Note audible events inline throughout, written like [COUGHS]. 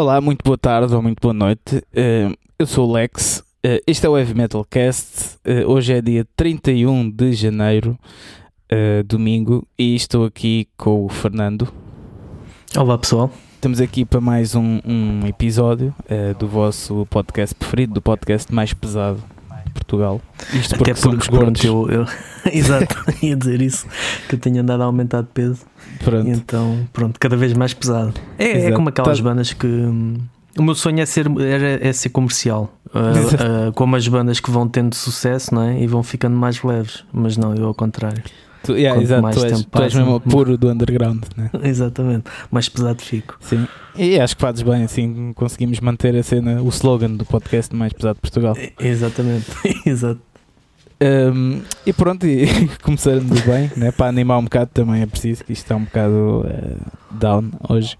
Olá, muito boa tarde ou muito boa noite. Uh, eu sou o Lex. Uh, este é o Heavy Metal Cast. Uh, hoje é dia 31 de janeiro, domingo, e estou aqui com o Fernando. Olá, pessoal. Estamos aqui para mais um, um episódio do vosso podcast preferido, do podcast mais pesado de Portugal. Isto porque, Até porque somos gordos. Eu, eu, [LAUGHS] exato, ia dizer isso, que eu tenho andado a aumentar de peso. Pronto. então, pronto, cada vez mais pesado. É, é como aquelas tá. bandas que. Hum, o meu sonho é ser, é, é ser comercial, [LAUGHS] uh, uh, como as bandas que vão tendo sucesso não é? e vão ficando mais leves, mas não, eu ao contrário. Tu, yeah, exato, mais tu, és, tempo tu és mesmo puro do underground, né? [LAUGHS] Exatamente, mais pesado fico. Sim, e acho que fazes bem, assim conseguimos manter a cena, o slogan do podcast mais pesado de Portugal. Exatamente, [LAUGHS] exato. Um, e pronto, e [LAUGHS] começando bem, né? para animar um bocado também é preciso, que isto está um bocado uh, down hoje.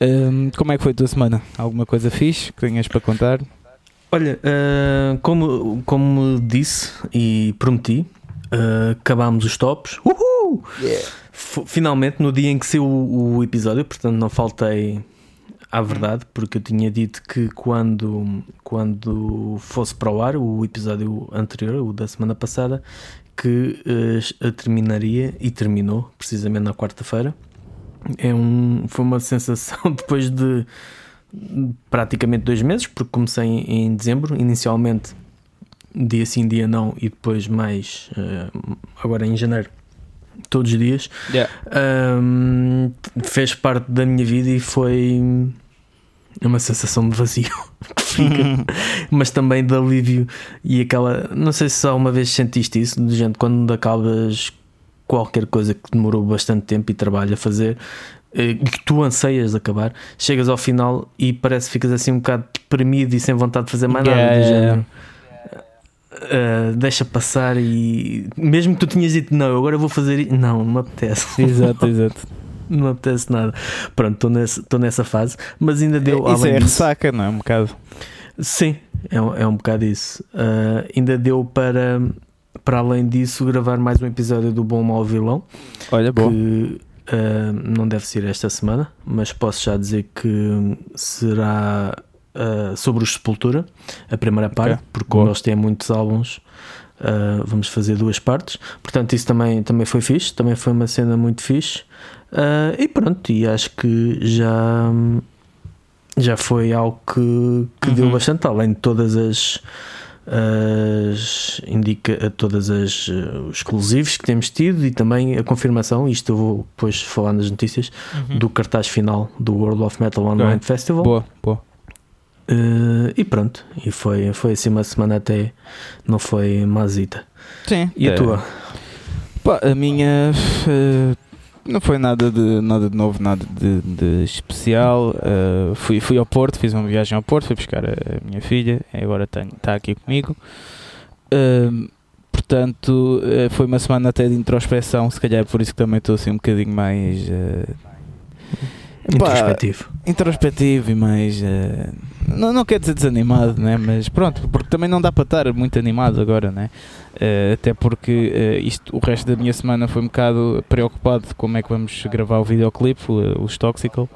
Um, como é que foi a tua semana? Alguma coisa fixe que tenhas para contar? Olha, uh, como, como disse e prometi, uh, acabámos os tops. Uhul! Yeah. Finalmente, no dia em que saiu o, o episódio, portanto, não faltei à verdade, porque eu tinha dito que quando, quando fosse para o ar, o episódio anterior, o da semana passada, que uh, terminaria e terminou precisamente na quarta-feira. É um, foi uma [LAUGHS] sensação depois de praticamente dois meses, porque comecei em, em dezembro, inicialmente dia sim, dia não, e depois mais uh, agora em janeiro todos os dias, yeah. um, fez parte da minha vida e foi uma sensação de vazio [LAUGHS] que fica, [LAUGHS] mas também de alívio e aquela. Não sei se uma vez sentiste isso, de gente quando acabas qualquer coisa que demorou bastante tempo e trabalho a fazer eh, e que tu anseias de acabar, chegas ao final e parece que ficas assim um bocado deprimido e sem vontade de fazer mais nada yeah. Uh, deixa passar e mesmo que tu tinhas dito não, agora vou fazer não, não me apetece. [LAUGHS] Exato, exato. não me apetece nada. Pronto, estou nessa, nessa fase, mas ainda deu. Isso é disso, ressaca, não é? Um bocado. Sim, é, é um bocado isso. Uh, ainda deu para, para além disso, gravar mais um episódio do Bom Mal Vilão. Olha, bom. Que, uh, não deve ser esta semana, mas posso já dizer que será uh, sobre o Sepultura, a primeira parte, okay. porque como eles têm muitos álbuns, uh, vamos fazer duas partes. Portanto, isso também, também foi fixe, também foi uma cena muito fixe. Uh, e pronto, e acho que já, já foi algo que, que uhum. deu bastante, além de todas as as indica todas as uh, exclusivos que temos tido e também a confirmação, isto eu vou depois falar nas notícias, uhum. do cartaz final do World of Metal Online okay. Festival. Boa, boa. Uh, e pronto, e foi, foi assim uma semana até não foi mazita. Sim. E a é. tua? Pá, a minha uh, não foi nada de, nada de novo, nada de, de especial. Uh, fui, fui ao Porto, fiz uma viagem ao Porto, fui buscar a, a minha filha, agora está aqui comigo. Uh, portanto, uh, foi uma semana até de introspeção, se calhar é por isso que também estou assim um bocadinho mais. Introspectivo. Introspectivo e mais. não, não quer dizer desanimado, né? mas pronto, porque também não dá para estar muito animado agora, né? Uh, até porque uh, isto, o resto da minha semana foi um bocado preocupado de como é que vamos gravar o videoclipe, os Toxical.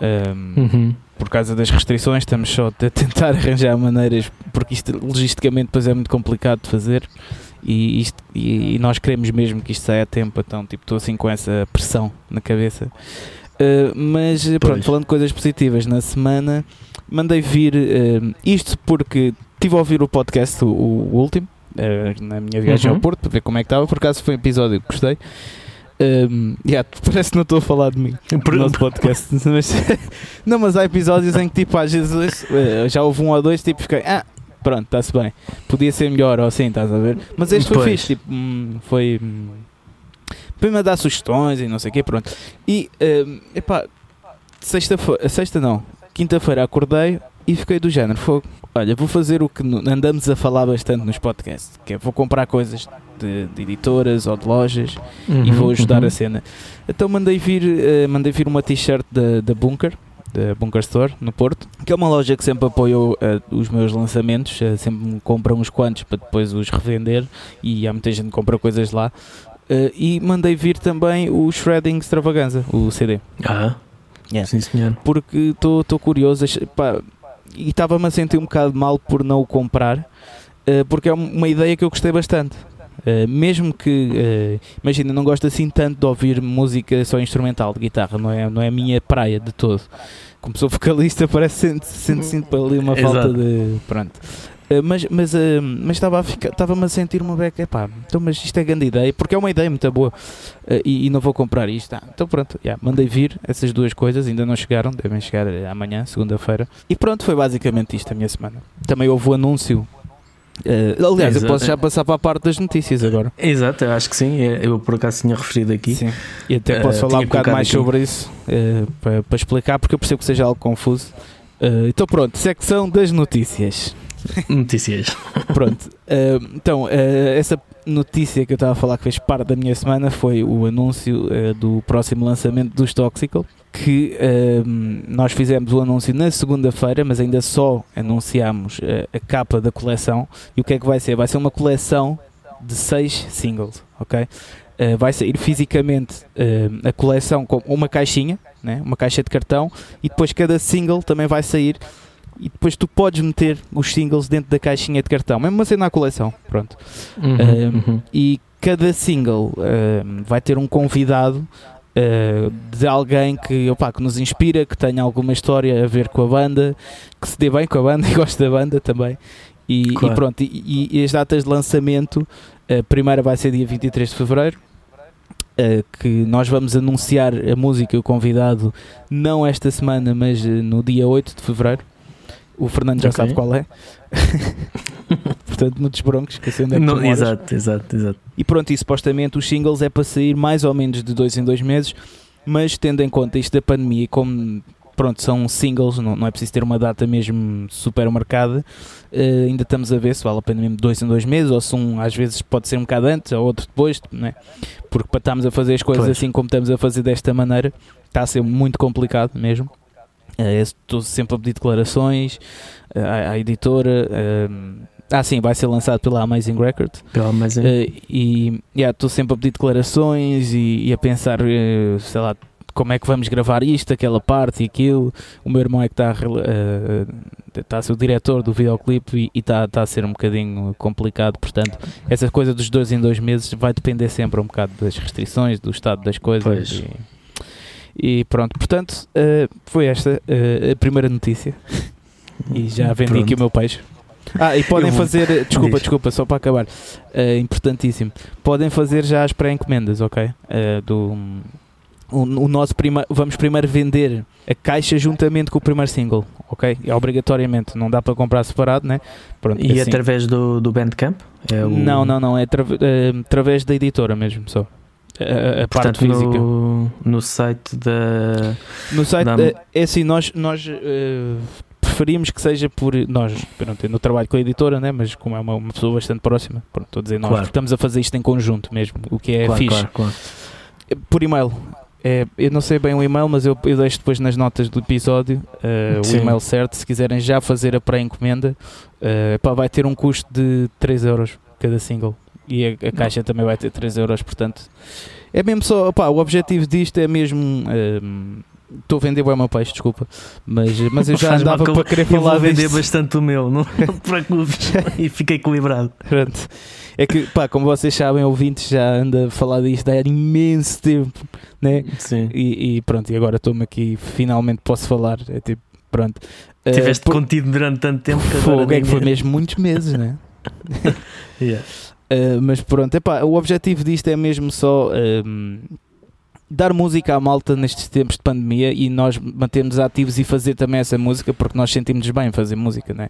Um, uhum. Por causa das restrições, estamos só a tentar [LAUGHS] arranjar maneiras, porque isto logisticamente depois é muito complicado de fazer e, isto, e, e nós queremos mesmo que isto saia a tempo, então tipo, estou assim com essa pressão na cabeça. Uh, mas pois. pronto, falando de coisas positivas, na semana mandei vir isto porque estive a ouvir o podcast, o, o último, uh, na minha viagem uhum. ao Porto para ver como é que estava. Por acaso foi um episódio que gostei. Um, yeah, [LAUGHS] parece que não estou a falar de mim no nosso podcast. [LAUGHS] mas, [LAUGHS] não, mas há episódios em que tipo às vezes uh, já houve um ou dois, tipo fiquei, ah, pronto, está-se bem. Podia ser melhor ou assim, estás a ver? Mas este foi pois. fixe, tipo, hum, foi. Hum, foi-me a dar sugestões e não sei o quê, pronto. E, um, epá, sexta-feira, sexta não, quinta-feira acordei e fiquei do género, fogo. Olha, vou fazer o que andamos a falar bastante nos podcasts, que é vou comprar coisas de, de editoras ou de lojas uhum, e vou ajudar uhum. a cena. Então mandei vir, uh, mandei vir uma t-shirt da, da Bunker, da Bunker Store, no Porto, que é uma loja que sempre apoiou uh, os meus lançamentos, uh, sempre me compra uns quantos para depois os revender e há muita gente que compra coisas lá. E mandei vir também o Shredding Extravaganza, o CD. Ah, Yeah. Sim, senhor. porque estou curioso pá, e estava-me a sentir um bocado mal por não o comprar, eh, porque é um- uma ideia que eu gostei bastante. Eh, mesmo que, eh, imagina, não gosto assim tanto de ouvir música só instrumental de guitarra, não é, não é a minha praia de todo. Como sou vocalista, [LAUGHS] parece que sinto, sinto para ali uma falta Exato. de. Pronto. Eh, mas mas, eh, mas estava a ficar- estava-me a sentir uma beca, epá, então, mas isto é grande ideia, porque é uma ideia muito boa eh, e, e não vou comprar isto. Ah, então pronto, yeah, mandei vir essas duas coisas, ainda não chegaram, devem chegar amanhã, segunda-feira. E pronto, foi basicamente isto a minha semana. Também houve o anúncio. eh, aliás, eu Exato. posso já passar para a parte das notícias agora. Exato, eu acho que sim. Eu por acaso tinha referido aqui. Sim. E até posso falar tinha um bocado mais aqui. sobre isso eh, para, para explicar, porque eu percebo que seja algo confuso. Então pronto, secção das notícias. Notícias. [LAUGHS] Pronto, eh, então eh, essa notícia que eu estava a falar que fez parte da minha semana foi o anúncio eh, do próximo lançamento dos Toxical. Que nós fizemos o anúncio na segunda-feira, mas ainda só anunciámos a capa da coleção. E o que é que vai ser? Vai ser uma coleção de seis singles, ok? Eh, vai sair fisicamente eh, a coleção com uma caixinha, né? uma caixa de cartão, e depois cada single também vai sair e depois tu podes meter os singles dentro da caixinha de cartão, mesmo assim na coleção, pronto. Uhum, uhum. E cada single eh, vai ter um convidado eh, de alguém que, opá, que nos inspira, que tenha alguma história a ver com a banda, que se dê bem com a banda [LAUGHS] e goste da banda também. E, e Claro. pronto, e, e as datas de lançamento, a primeira vai ser dia 23 de Fevereiro, eh, que nós vamos anunciar a música e o convidado não esta semana, mas eh, no dia 8 de Fevereiro. O Fernando já Ok. sabe qual é. [LAUGHS] Portanto, no Desbroncos, que onde é Não, exato, exato, exato. E pronto, e supostamente os singles é para sair mais ou menos de dois em dois meses, mas tendo em conta isto da pandemia e como pronto, são singles, não, não é preciso ter uma data mesmo super marcada, eh, ainda estamos a ver se vale a pena mesmo de dois em dois meses, ou se um às vezes pode ser um bocado antes, ou outro depois, não é? porque para estarmos a fazer as coisas Pois. assim como estamos a fazer desta maneira, está a ser muito complicado mesmo. Eh, Estou sempre a pedir declarações eh, à, à editora. eh, ah, sim, vai ser lançado pela Amazing Record. Pelo mais Eh, e estou sempre a pedir declarações e, e a pensar, eh, sei lá, como é que vamos gravar isto, aquela parte e aquilo. O meu irmão é que está a, eh, está a ser o diretor do videoclipe e- está, está a ser um bocadinho complicado. Portanto, essa coisa dos dois em dois meses vai depender sempre um bocado das restrições, do estado das coisas. Pois. E, e pronto, portanto, eh, foi esta eh, a primeira notícia. E já vendi Pronto. aqui o meu peixe. Ah, e podem fazer, desculpa, Diz. desculpa, só para acabar, é importantíssimo. Podem fazer já as pré-encomendas, ok? Eh, do, o, o nosso prima, vamos primeiro vender a caixa juntamente com o primeiro single, ok? É obrigatoriamente, não dá para comprar separado, né? Pronto, E assim. através do, do Bandcamp? É o- Não, não, não, é atra- eh, através da editora mesmo, só. A, a parte Portanto, física. no, no site da. No site, eh, é assim, nós, nós eh, preferimos que seja por nós, pronto, não trabalho com a editora, né, mas como é uma, uma pessoa bastante próxima, pronto, estou a dizer nós, Claro. estamos a fazer isto em conjunto mesmo, o que é claro, fixe. claro, claro. Por e-mail, é, eu não sei bem o e-mail, mas eu, eu deixo depois nas notas do episódio eh, o e-mail certo, se quiserem já fazer a pré-encomenda, eh, pá, vai ter um custo de 3 euros cada single. E a, a caixa também vai ter 3 euros, portanto, é mesmo só, pá, o objetivo disto é mesmo. ehm, Estou a vender bem o meu peixe, desculpa, mas, mas eu já Faz andava eu- para querer Eu falar vou vender disto. bastante o meu, não, não [LAUGHS] te preocupes. [LAUGHS] e fica equilibrado. Pronto. É que, pá, como vocês sabem, ouvintes já anda a falar disto há imenso tempo, né? Sim. E, e pronto, e agora estou-me aqui, finalmente posso falar. É tipo, pronto. Eh, Tiveste por- contido durante tanto tempo que Fogo, agora. é que foi ninguém- mesmo muitos meses, né? [LAUGHS] Yeah. Uh, mas pronto, epá, o objetivo disto é mesmo só um, dar música à malta nestes tempos de pandemia e nós mantermos ativos e fazer também essa música porque nós sentimos bem fazer música, né?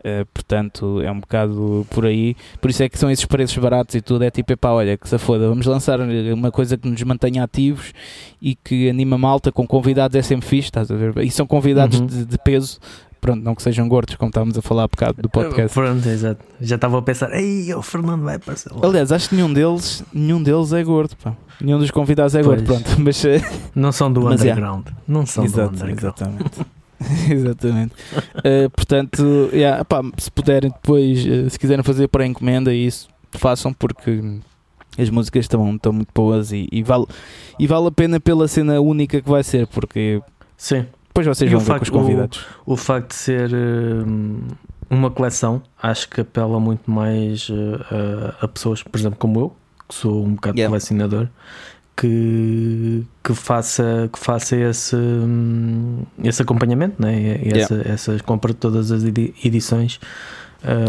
Uh, portanto, é um bocado por aí. Por isso é que são esses preços baratos e tudo. É tipo, epá, olha, que se foda, vamos lançar uma coisa que nos mantenha ativos e que anima a malta com convidados. É sempre fixe, estás a ver? E são convidados Uhum. de, de peso. Pronto, não que sejam gordos, como estávamos a falar há bocado do podcast. [LAUGHS] Pronto, exato. Já estava a pensar, ei, o Fernando vai aparecer lá. Aliás, acho que nenhum deles, nenhum deles é gordo, pá. Nenhum dos convidados é gordo, Pois. pronto. [LAUGHS] Mas, eh, Não são do Mas, underground. Não são exato, do underground. exatamente. [LAUGHS] exatamente. Eh, portanto, yeah, pá, se puderem depois, eh, se quiserem fazer para encomenda, isso façam porque as músicas estão, estão muito boas e, e vale, e vale a pena pela cena única que vai ser, porque Sim. Depois vocês E vão o ver com facto- os convidados. O facto de ser hum, uma coleção, acho que apela muito mais uh, a, pessoas, por exemplo, como eu, que sou um bocado Yeah. colecionador, que, que faça, que faça esse, hum, esse acompanhamento, né? e, e essa, essas compra de todas as edi- edições.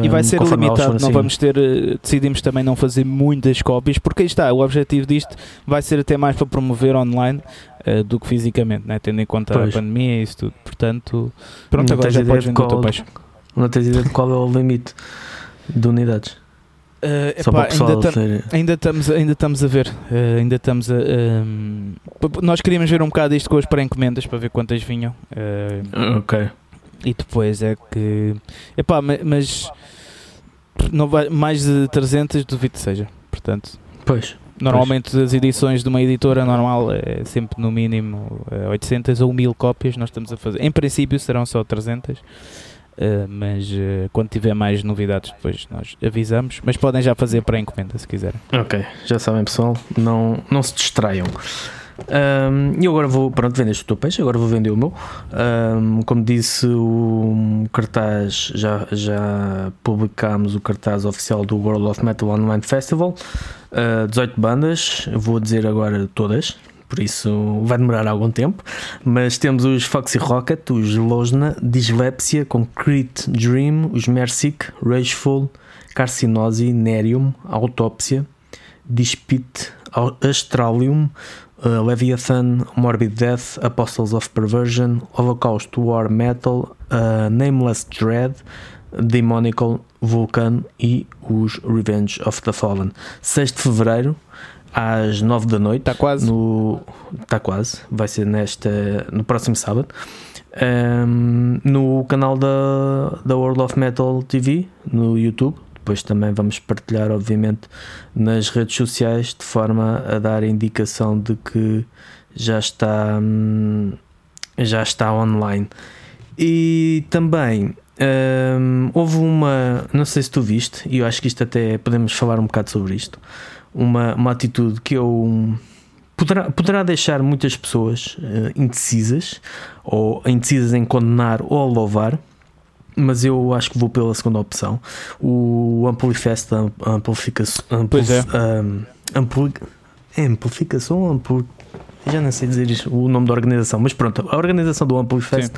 E vai ser limitado, não saindo. vamos ter, eh, decidimos também não fazer muitas cópias, porque aí está, o objetivo disto vai ser até mais para promover online eh, do que fisicamente, né? tendo em conta Pois. a pandemia e isso tudo. Portanto, pronto, Não agora já podes de vender o teu peixe. Não tens ideia de qual é o limite de unidades. Só epá, para o ainda, ter. ainda estamos, ainda estamos a ver, eh, ainda estamos a. ehm, nós queríamos ver um bocado isto com as pré-encomendas para ver quantas vinham. Ok. E depois é que. Epá, ma- mas. Não vai, mais de 300 duvido que seja. Portanto, Pois. normalmente as edições de uma editora normal é sempre no mínimo eh, 800 ou 1000 cópias. Nós estamos a fazer. Em princípio serão só 300. eh, mas eh, quando tiver mais novidades, depois nós avisamos. Mas podem já fazer para encomenda se quiserem. Ok, já sabem pessoal, não, não se distraiam. Ahm, E agora vou, pronto, vendeste o teu peixe, agora vou vender o meu. Ahm, como disse, o cartaz, já, já publicámos o cartaz oficial do World of Metal Online Festival. Ah, 18 bandas, vou dizer agora todas, por isso vai demorar algum tempo. Mas temos os Foxy Rocket, os Losna, Dyslexia, Concrete Dream, os Mersic, Rageful, Carcinose, Nerium, Autópsia, Dispit, Astralium, uh, Leviathan, Morbid Death, Apostles of Perversion, Holocaust War Metal, uh, Nameless Dread, Demonical, Vulcan e os Revenge of the Fallen. 6 de Fevereiro, às 9 da noite. Está quase. No, está quase, vai ser nesta, no próximo sábado. Ahm, no canal da, da World of Metal TV, no YouTube. Depois também vamos partilhar, obviamente, nas redes sociais, de forma a dar a indicação de que já está, hum, já está online. E também hum, houve uma, não sei se tu viste, e eu acho que isto até podemos falar um bocado sobre isto, uma, uma atitude que eu poderá, poderá deixar muitas pessoas eh, indecisas, ou indecisas em condenar ou louvar, mas eu acho que vou pela segunda opção. O Amplifest, am- amplificação. Pois é. ampli, é amplificação, ampli, já não sei dizer isto, o nome da organização, mas pronto, a organização do Amplifest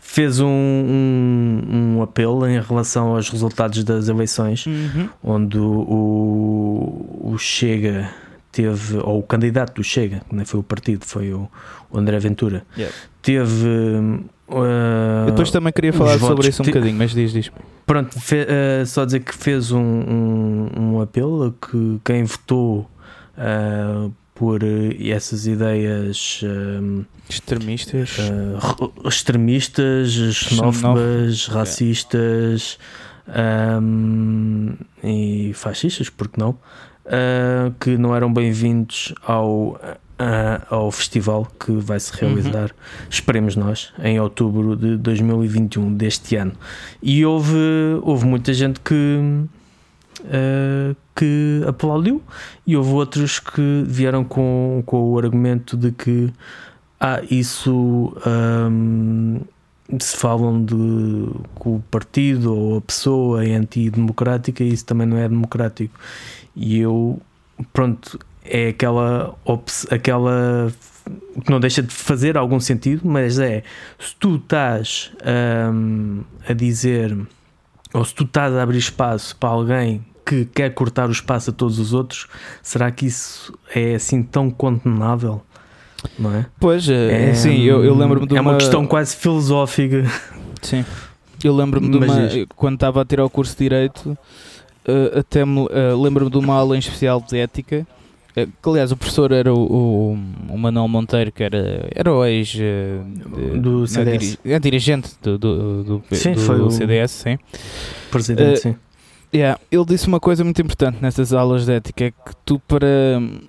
fez um, um, um apelo em relação aos resultados das eleições Uhum. onde o, o Chega teve, ou o candidato do Chega, que nem foi o partido, foi o, o André Ventura, Yeah. teve. Uh, depois também queria falar sobre isso um que- bocadinho, mas diz, diz. Pronto, fe- uh, só dizer que fez um, um, um apelo a que quem votou uh, por essas ideias Extremistas. re- extremistas, xenófobas, racistas um, e fascistas, porque não? Que não eram bem-vindos ao, uh, ao festival que vai se realizar, esperemos nós, em outubro de 2021 deste ano. E houve, houve muita gente que. uh, que aplaudiu e houve outros que vieram com, com o argumento de que ah, isso hum, se falam de que o partido ou a pessoa é antidemocrática e isso também não é democrático. E eu, pronto, é aquela, aquela que não deixa de fazer algum sentido, mas é se tu estás hum, a dizer ou se tu estás a abrir espaço para alguém que quer cortar o espaço a todos os outros, será que isso é assim tão condenável? Não é? Pois, é, sim, eu, eu lembro-me de é uma, uma questão quase filosófica. Sim. Eu lembro-me de Mas uma. diz. Quando estava a tirar o curso de Direito, eh, até me eh, lembro-me de uma aula em especial de ética. Eh, que aliás o professor era o, o, o Manuel Monteiro, que era, era o ex de- Do não, CDS. diri- é dirigente do, do, do, Sim, do foi o- CDS, sim. Presidente, Eh, sim. Yeah, ele disse uma coisa muito importante nessas aulas de ética: é que tu, para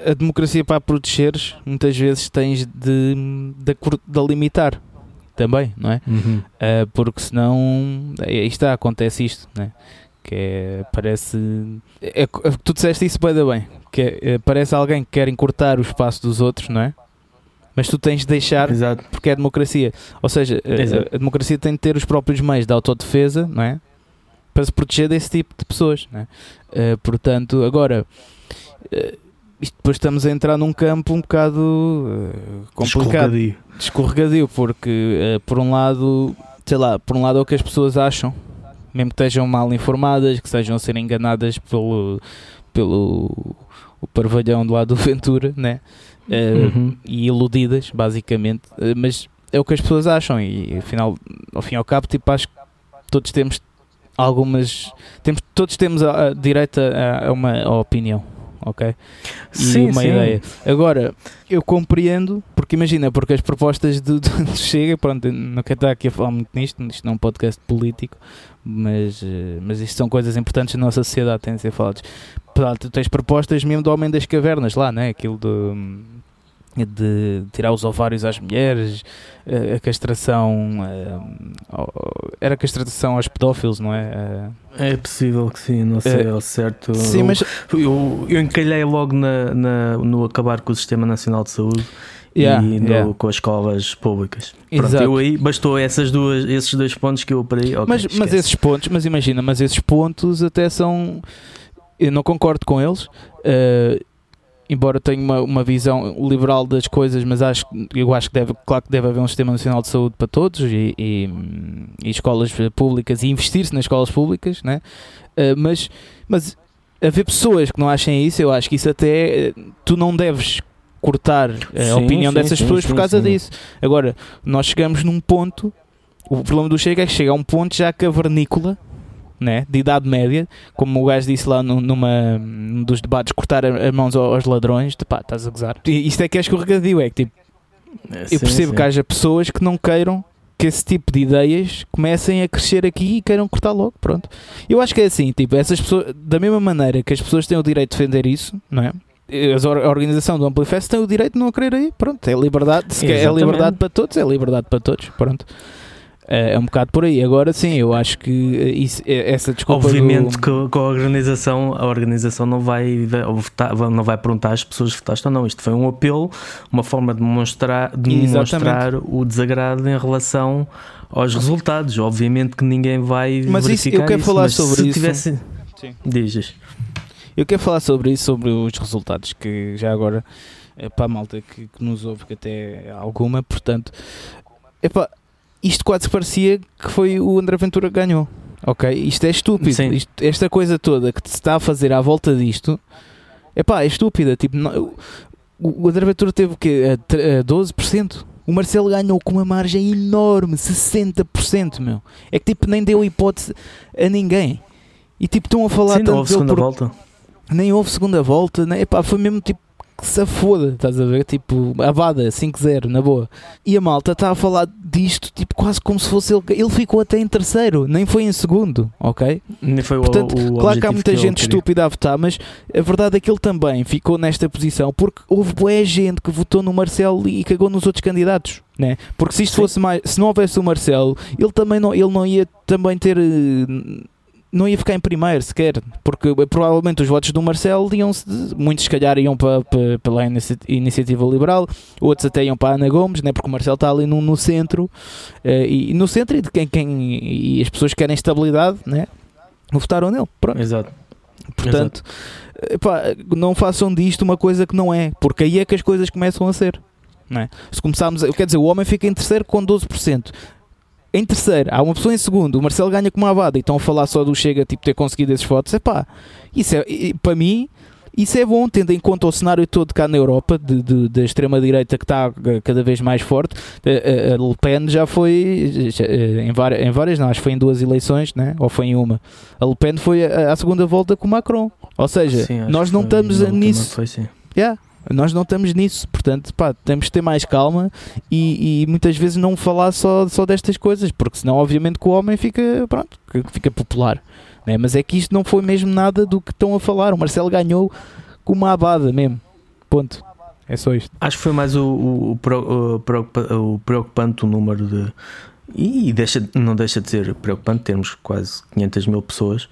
a democracia, para a protegeres, muitas vezes tens de, de, de limitar também, não é? Uhum. Uh, porque senão aí está, acontece isto, né? que é, parece é, tu disseste isso bem, bem que é, é, parece alguém que quer encurtar o espaço dos outros, não é? Mas tu tens de deixar Exato. porque é democracia. Ou seja, a- Exato. a, a democracia tem de ter os próprios meios de autodefesa, não é? Para se proteger desse tipo de pessoas, não é? Eh, portanto, agora, eh, isto depois estamos a entrar num campo um bocado eh, complicado, Escorregadio. escorregadio, porque eh, por um lado, sei lá, por um lado é o que as pessoas acham, mesmo que estejam mal informadas, que estejam a ser enganadas pelo, pelo o parvalhão do lado do Ventura, né? Eh, Uhum. e iludidas, basicamente, Eh, mas é o que as pessoas acham e afinal, ao fim e ao cabo, tipo, acho que todos temos algumas, temos, todos temos a, a direito a, a uma opinião, ok? E Sim, uma sim. ideia. Agora, eu compreendo, porque imagina, porque as propostas do, do do Chega, pronto, não quero estar aqui a falar muito nisto, isto não é um podcast político, mas, eh, mas isto são coisas importantes na nossa sociedade, têm de ser faladas. Portanto, tu tens propostas mesmo do Homem das Cavernas lá, né? Aquilo do, de tirar os ovários às mulheres, eh, a castração, eh, era castração aos pedófilos, não é? Eh, É possível que sim, não sei ao certo. Sim, eu, mas eu, eu encalhei logo na, na- no acabar com o Sistema Nacional de Saúde Yeah, e no- yeah. com as escolas públicas. Pronto, Exato. eu aí bastou essas duas, esses dois pontos que eu parei. ok, mas, mas esses pontos, mas imagina, mas esses pontos até são. Eu não concordo com eles, eh, embora tenha uma, uma visão liberal das coisas, mas acho, eu acho que deve, claro que deve haver um sistema nacional de saúde para todos e, e, e escolas públicas e investir-se nas escolas públicas, né? Eh, mas, mas haver pessoas que não achem isso, eu acho que isso até eh, tu não deves cortar a Sim, opinião sim, dessas sim, pessoas por causa disso. Agora, nós chegamos num ponto, o problema do Chega é que chega a um ponto já cavernícola, né, de idade média, como o gajo disse lá no- numa num dos debates, cortar as mãos aos ladrões, de pá, estás a gozar. E isto é que é escorregadio, é que tipo, É, eu percebo sim. que haja pessoas que não queiram que esse tipo de ideias comecem a crescer aqui e queiram cortar logo, pronto. Eu acho que é assim, tipo, essas pessoas, da mesma maneira que as pessoas têm o direito de defender isso, não é? A organização do Amplifest tem o direito de não querer aí, pronto, é liberdade, é liberdade para todos, é liberdade para todos, pronto. É, é um bocado por aí. Agora sim, eu acho que eh, isso, eh, essa desculpa Obviamente do... que com a organização, a organização não vai, votar, não vai perguntar às pessoas se votaste ou não. Isto foi um apelo, uma forma de demonstrar, de demonstrar o desagrado em relação aos resultados. Obviamente que ninguém vai Mas isso- eu verificar quero falar mas sobre se isso. Tivesse... Sim. Dizes. Eu quero falar sobre isso, sobre os resultados, que já agora, é para a malta que, que nos ouve, que até é alguma, portanto, epá, isto quase parecia que foi o André Ventura que ganhou. Ok? Isto é estúpido. Isto- esta coisa toda que se está a fazer à volta disto, epá, é estúpida. Tipo, não- o, o André Ventura teve o quê? A a 12%. O Marcelo ganhou com uma margem enorme, 60%, meu. É que tipo, nem deu hipótese a ninguém. E tipo, estão a falar Sim, não tanto houve dele segunda por- volta. nem houve segunda volta, nem, epá, foi mesmo tipo que se foda, estás a ver? Tipo, avada, 5-0, na boa. E a malta está a falar disto, tipo, quase como se fosse ele. Ele ficou até em terceiro, nem foi em segundo, ok? Nem foi o- Portanto, o, claro que há muita ele gente estúpida a votar, mas a verdade é que ele também ficou nesta posição porque houve boa gente que votou no Marcelo e cagou nos outros candidatos, né? Porque se isto Sim. fosse mais, se não houvesse o Marcelo, ele também não, ele não ia também ter eh, não ia ficar em primeiro sequer, porque eh, provavelmente os votos do Marcelo iam muitos se calhar iam para, para, pela inici- iniciativa liberal, outros até iam para a Ana Gomes, né? porque o Marcelo está ali no, no centro eh, e, no centro e de quem, quem e as pessoas que querem estabilidade, né? votaram nele. Pronto. Exato. Portanto, epá, não façam disto uma coisa que não é, porque aí é que as coisas começam a ser. Não é? Se começarmos, a, quer dizer, o homem fica em terceiro com 12%. Em terceiro, há uma pessoa em segundo, o Marcelo ganha com uma avada e estão a falar só do Chega tipo, ter conseguido esses votos. Epá, isso é, para mim, isso é bom, tendo em conta o cenário todo cá na Europa, de, de- da extrema-direita que está eh, cada vez mais forte. A, a- a Le Pen já foi, já, eh, em, várias, em várias, não, acho que foi em duas eleições, né? ou foi em uma. A Le Pen foi à segunda volta com o Macron. Ou seja, Sim, nós não estamos nisso. Foi, sim. Yeah, nós não estamos nisso, portanto, pá, temos de ter mais calma e, e muitas vezes não falar só, só destas coisas, porque senão, obviamente, que o homem fica, pronto, que fica popular. Né? Mas é que isto não foi mesmo nada do que estão a falar. O Marcelo ganhou com uma abada mesmo. Ponto. É só isto. Acho que foi mais o, o, o o preocupa- o preocupante o número de. E deixa, não deixa de ser preocupante termos quase 500 mil pessoas,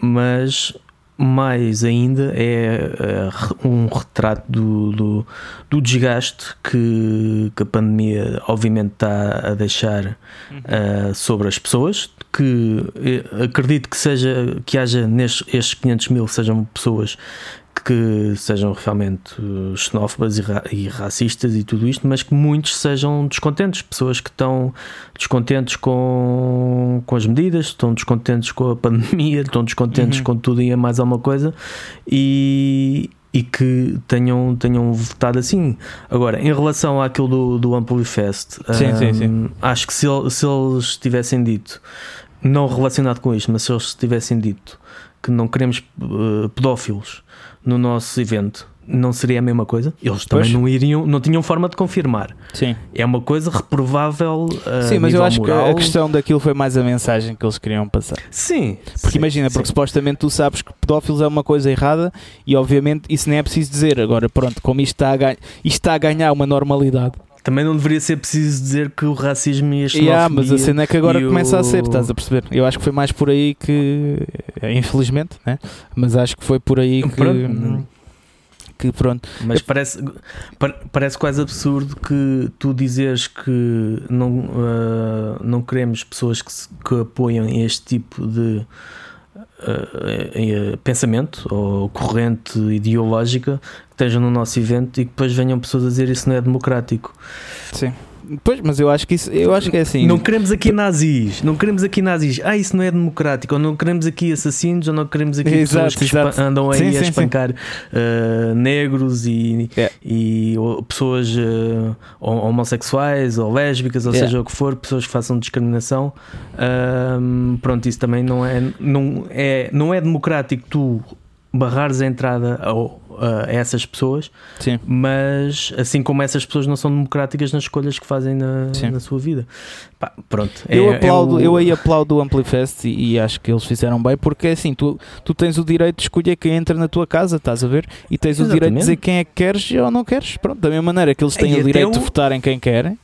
mas mais ainda é uh, um retrato do, do, do desgaste que, que, a pandemia obviamente está a deixar uh, sobre as pessoas que acredito que seja que haja nestes estes 500 mil sejam pessoas que sejam realmente eh, xenófobas e, ra e, racistas e tudo isto, mas que muitos sejam descontentes, pessoas que estão descontentes com, com as medidas, estão descontentes com a pandemia, estão descontentes uhum. com tudo e mais alguma coisa e, e que tenham, tenham votado assim. Agora, em relação àquilo do, do Amplifest, sim, um, sim, sim. acho que se, se eles tivessem dito, não relacionado com isto, mas se eles tivessem dito que não queremos uh, pedófilos no nosso evento, não seria a mesma coisa? Eles também pois. não iriam, não tinham forma de confirmar. Sim. É uma coisa reprovável. Uh, Sim, mas eu acho moral. que a questão daquilo foi mais a mensagem que eles queriam passar. Sim. Porque sim, imagina, porque sim. supostamente tu sabes que pedófilos é uma coisa errada e obviamente isso nem é preciso dizer. Agora, pronto, como isto está a, ganha, isto está a ganhar uma normalidade. Também não deveria ser preciso dizer que o racismo e a xenofobia... Yeah, mas a cena é que agora começa o... a ser, estás a perceber? Eu acho que foi mais por aí que... Infelizmente, né? Mas acho que foi por aí que... Pronto que pronto. Mas parece, parece quase absurdo que tu dizeres que não, uh, não queremos pessoas que, que apoiam este tipo de uh, pensamento ou corrente ideológica estejam no nosso evento e que depois venham pessoas a dizer isso não é democrático. Sim. Pois, mas eu acho que isso, eu acho que é assim. Não queremos aqui nazis, não queremos aqui nazis. Ah, isso não é democrático. Ou não queremos aqui assassinos, ou não queremos aqui exato, pessoas que exato. andam aí sim, a sim, espancar uh, negros e, yeah. e ou, pessoas uh, homossexuais ou lésbicas, ou yeah. seja o que for, pessoas que façam discriminação. Uh, pronto, isso também não é, não é, não é democrático tu barrares a entrada ao, a essas pessoas, Sim. mas assim como essas pessoas não são democráticas nas escolhas que fazem na, na sua vida. Pá, pronto. Eu, é, aplaudo, é o... eu aí aplaudo o Amplifest e, e, acho que eles fizeram bem, porque é assim, tu, tu tens o direito de escolher quem entra na tua casa, estás a ver? E tens Exatamente. o direito de dizer quem é que queres ou não queres. Pronto, da mesma maneira que eles têm e o direito de votar em quem querem.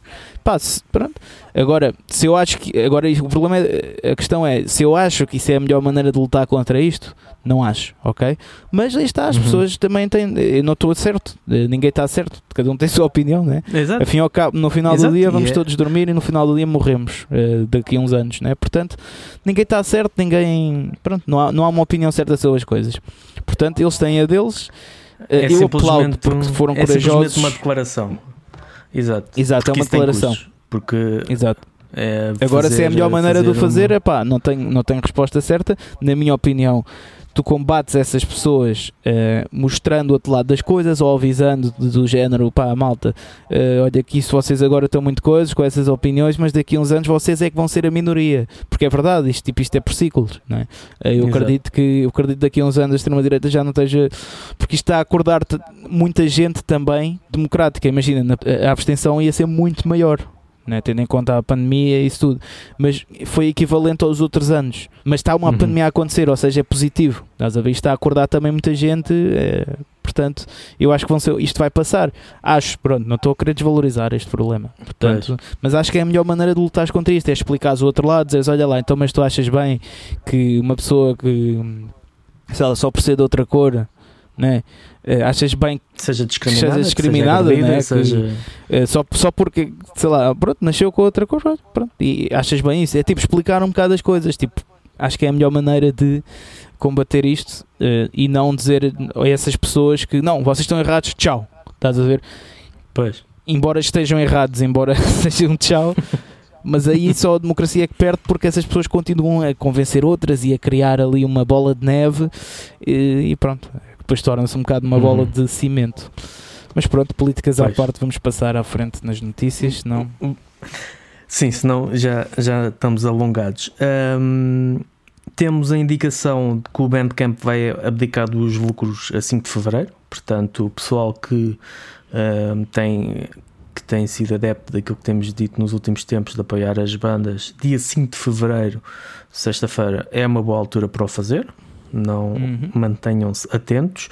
Pá, se, pronto. Agora, se eu acho que. Agora, o problema é. A questão é: se eu acho que isso é a melhor maneira de lutar contra isto, não acho, ok? Mas aí está, as uhum. pessoas também Eu não estou certo, ninguém está certo, cada um tem a sua opinião, né? Exato. Afim ao cabo, no final Exato. do dia vamos é... todos dormir e no final do dia morremos uh, daqui a uns anos, né? Portanto, ninguém está certo, ninguém. Pronto, não há, não há uma opinião certa sobre as coisas. Portanto, eles têm a deles. Uh, é eu aplaudo porque foram é corajosos. uma declaração. Exato. Exato, é uma declaração. Porque Exato. É Agora, se é a melhor maneira de o fazer, é pá, não tenho, não tenho resposta certa. Na minha opinião, tu combates essas pessoas uh, mostrando o outro lado das coisas ou avisando do género, pá, malta, uh, olha que isso vocês agora estão muito coisas com essas opiniões, mas daqui a uns anos vocês é que vão ser a minoria, porque é verdade, isto, tipo, isto é por ciclos, não é? Uh, eu acredito que eu acredito que daqui a uns anos a extrema-direita já não esteja, porque isto está a acordar muita gente também democrática, imagina, a abstenção ia ser muito maior, né? tendo em conta a pandemia e isso tudo, mas foi equivalente aos outros anos. Mas está uma uhum. pandemia a acontecer, ou seja, é positivo. Estás a ver? Está a acordar também muita gente, é, portanto, eu acho que vão ser, isto vai passar. Acho, pronto, não estou a querer desvalorizar este problema, portanto, mas acho que é a melhor maneira de lutar contra isto, é explicar o outro lado, dizeres, olha lá, então, mas tu achas bem que uma pessoa que sei lá, só por ser de outra cor né? Uh, achas bem que seja discriminada, seja discriminada seja né? seja... Que, só, só porque, sei lá, pronto, nasceu com outra cor, pronto, e achas bem isso? É tipo explicar um bocado as coisas, tipo, acho que é a melhor maneira de combater isto uh, e não dizer a essas pessoas que não, vocês estão errados, tchau, estás a ver? Pois. Embora estejam errados, embora [LAUGHS] sejam um tchau. mas aí só a democracia é que perde porque essas pessoas continuam a convencer outras e a criar ali uma bola de neve e, e pronto, depois torna-se um bocado uma bola uhum. de cimento. Mas pronto, políticas pois. à parte, vamos passar à frente nas notícias, não? Sim, senão já, já estamos alongados. Um, temos a indicação de que o Bandcamp vai abdicar dos lucros a 5 de Fevereiro, portanto, o pessoal que um, tem que tem sido adepto daquilo que temos dito nos últimos tempos de apoiar as bandas, dia 5 de Fevereiro, sexta-feira, é uma boa altura para o fazer não uhum. mantenham-se atentos.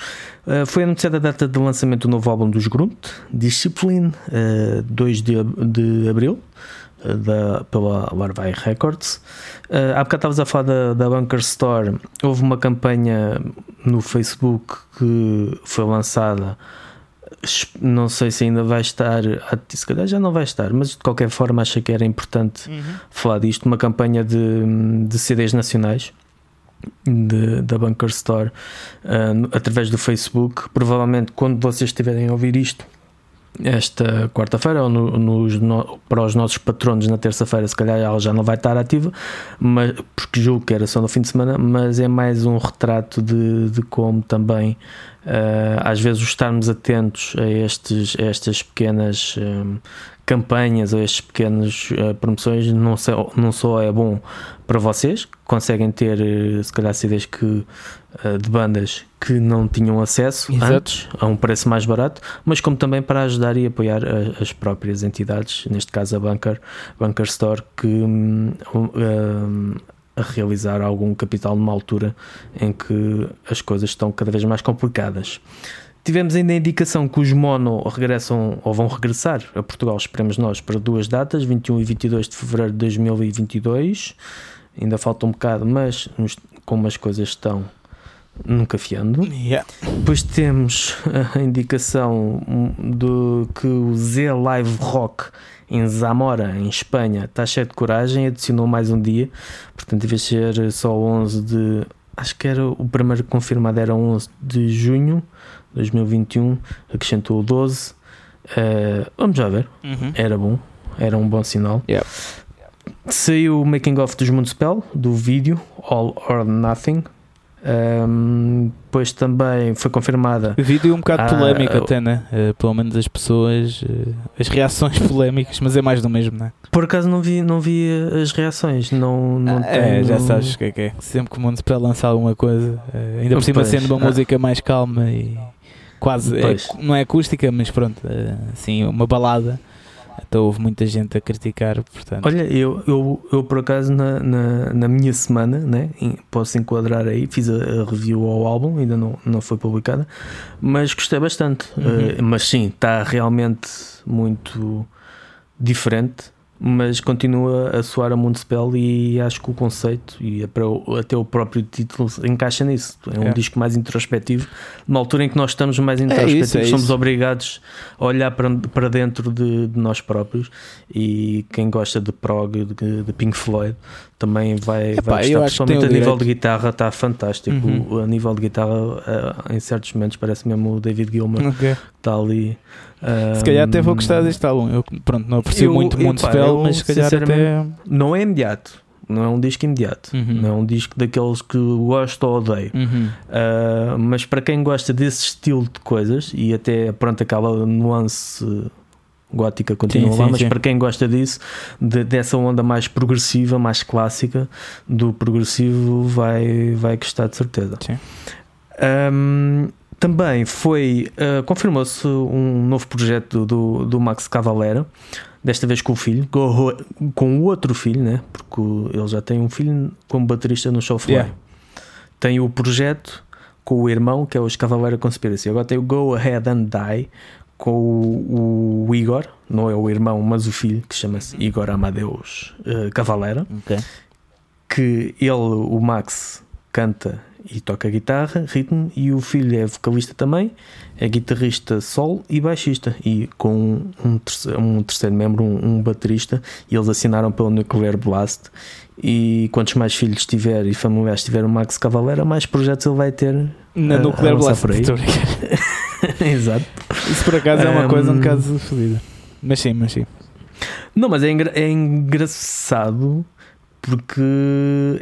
Uh, foi anunciada a data de lançamento do novo álbum dos Grunt, Discipline, uh, 2 de, de abril. Uh, da, pela Larvae Records. Uh, há bocado estavas a falar da, da Bunker Store. Houve uma campanha no Facebook que foi lançada não sei se ainda vai estar, se calhar já não vai estar, mas de qualquer forma achei que era importante uhum. falar disto. Uma campanha de, de CDs nacionais de, da Bunker Store uh, através do Facebook. Provavelmente, quando vocês estiverem a ouvir isto, esta quarta-feira ou no, no, para os nossos patronos na terça-feira, se calhar ela já não vai estar ativa, mas, porque julgo que era só no fim de semana, mas é mais um retrato de, de como também uh, às vezes estarmos atentos a, estes, a estas pequenas um, campanhas ou estas pequenas uh, promoções não só, não só é bom para vocês, que conseguem ter uh, se calhar CDs que, de bandas que não tinham acesso Exato. antes a um preço mais barato, mas como também para ajudar e apoiar a, as próprias entidades, neste caso a Bunker, Bunker Store, que um, um, a realizar algum capital numa altura em que as coisas estão cada vez mais complicadas. Tivemos ainda a indicação que os Mono regressam ou vão regressar a Portugal, esperemos nós, para duas datas, 21 e 22 de fevereiro de 2022. Ainda falta um bocado, mas como as coisas estão, nunca fiando. Yeah. Depois temos a indicação de que o Z Live Rock em Zamora, em Espanha, está cheio de coragem, adicionou mais um dia, portanto, devia ser só 11 de. Acho que era o primeiro confirmado era 11 de junho 2021, acrescentou 12. Uh, eh, vamos já ver, uhum. era bom, era um bom sinal. Yeah. Saiu o making of dos Municipal do vídeo All or Nothing, um, depois também foi confirmada. O vídeo é um bocado polémico, até, né? Uh, pelo menos as pessoas, uh, as reações [LAUGHS] polémicas, mas é mais do mesmo, né? Por acaso não vi, não vi as reações, não, não ah, tenho... É, já sabes o que é que é. Sempre que o mundo para lançar alguma coisa, uh, ainda por cima sendo uma ah. música mais calma e quase, é, não é acústica, mas pronto, assim, uma balada então houve muita gente a criticar, portanto. Olha, eu, eu, eu por acaso na, na, na minha semana, né, posso enquadrar aí, fiz a, a, review ao álbum, ainda não, não foi publicada, mas gostei bastante. Uhum. Uh, mas sim, está realmente muito diferente mas continua a soar a Municipal e acho que o conceito e até o próprio título encaixa nisso. É um é. disco mais introspectivo, numa altura em que nós estamos mais introspectivos, é isso, é somos isso. obrigados a olhar para, para dentro de, de, nós próprios e quem gosta de prog, de, de Pink Floyd, também vai, Epá, vai gostar, principalmente a nível de guitarra está fantástico. Uhum. O, a nível de guitarra, uh, em certos momentos, parece mesmo o David Gilmer okay. que está ali. Uh, se calhar até vou gostar deste álbum. Eu pronto, não aprecio eu, muito Mundo mas se calhar até. Não é imediato. Não é um disco imediato, uhum. não é um disco daqueles que gosto ou odeio. Uhum. Uh, mas para quem gosta desse estilo de coisas e até pronto, aquela nuance gótica continua sim, lá, sim, mas sim. para quem gosta disso, de, dessa onda mais progressiva, mais clássica do progressivo, vai, vai gostar de certeza. Um, também foi, uh, confirmou-se um novo projeto do, do Max Cavalera, desta vez com o filho, com, com o outro filho, né? porque ele já tem um filho como baterista no Showfly. Yeah. Tem o projeto com o irmão, que é o Cavalera Conspiracy. Agora tem o Go Ahead and Die, com o, o, Igor, não é o irmão, mas o filho, que chama-se Igor Amadeus uh, Cavalera, okay. que ele, o Max, canta e toca guitarra, ritmo, e o filho é vocalista também, é guitarrista sol e baixista, e com um terceiro, um terceiro membro, um, um baterista, e eles assinaram pelo Nuclear Blast. E quantos mais filhos tiver e familiares tiver o Max Cavalera, mais projetos ele vai ter na Nuclear Blast. Por aí. [LAUGHS] Exato. Isso por acaso é uma um... coisa um bocado fodida. Mas sim, mas sim. Não, mas é, engra é engraçado porque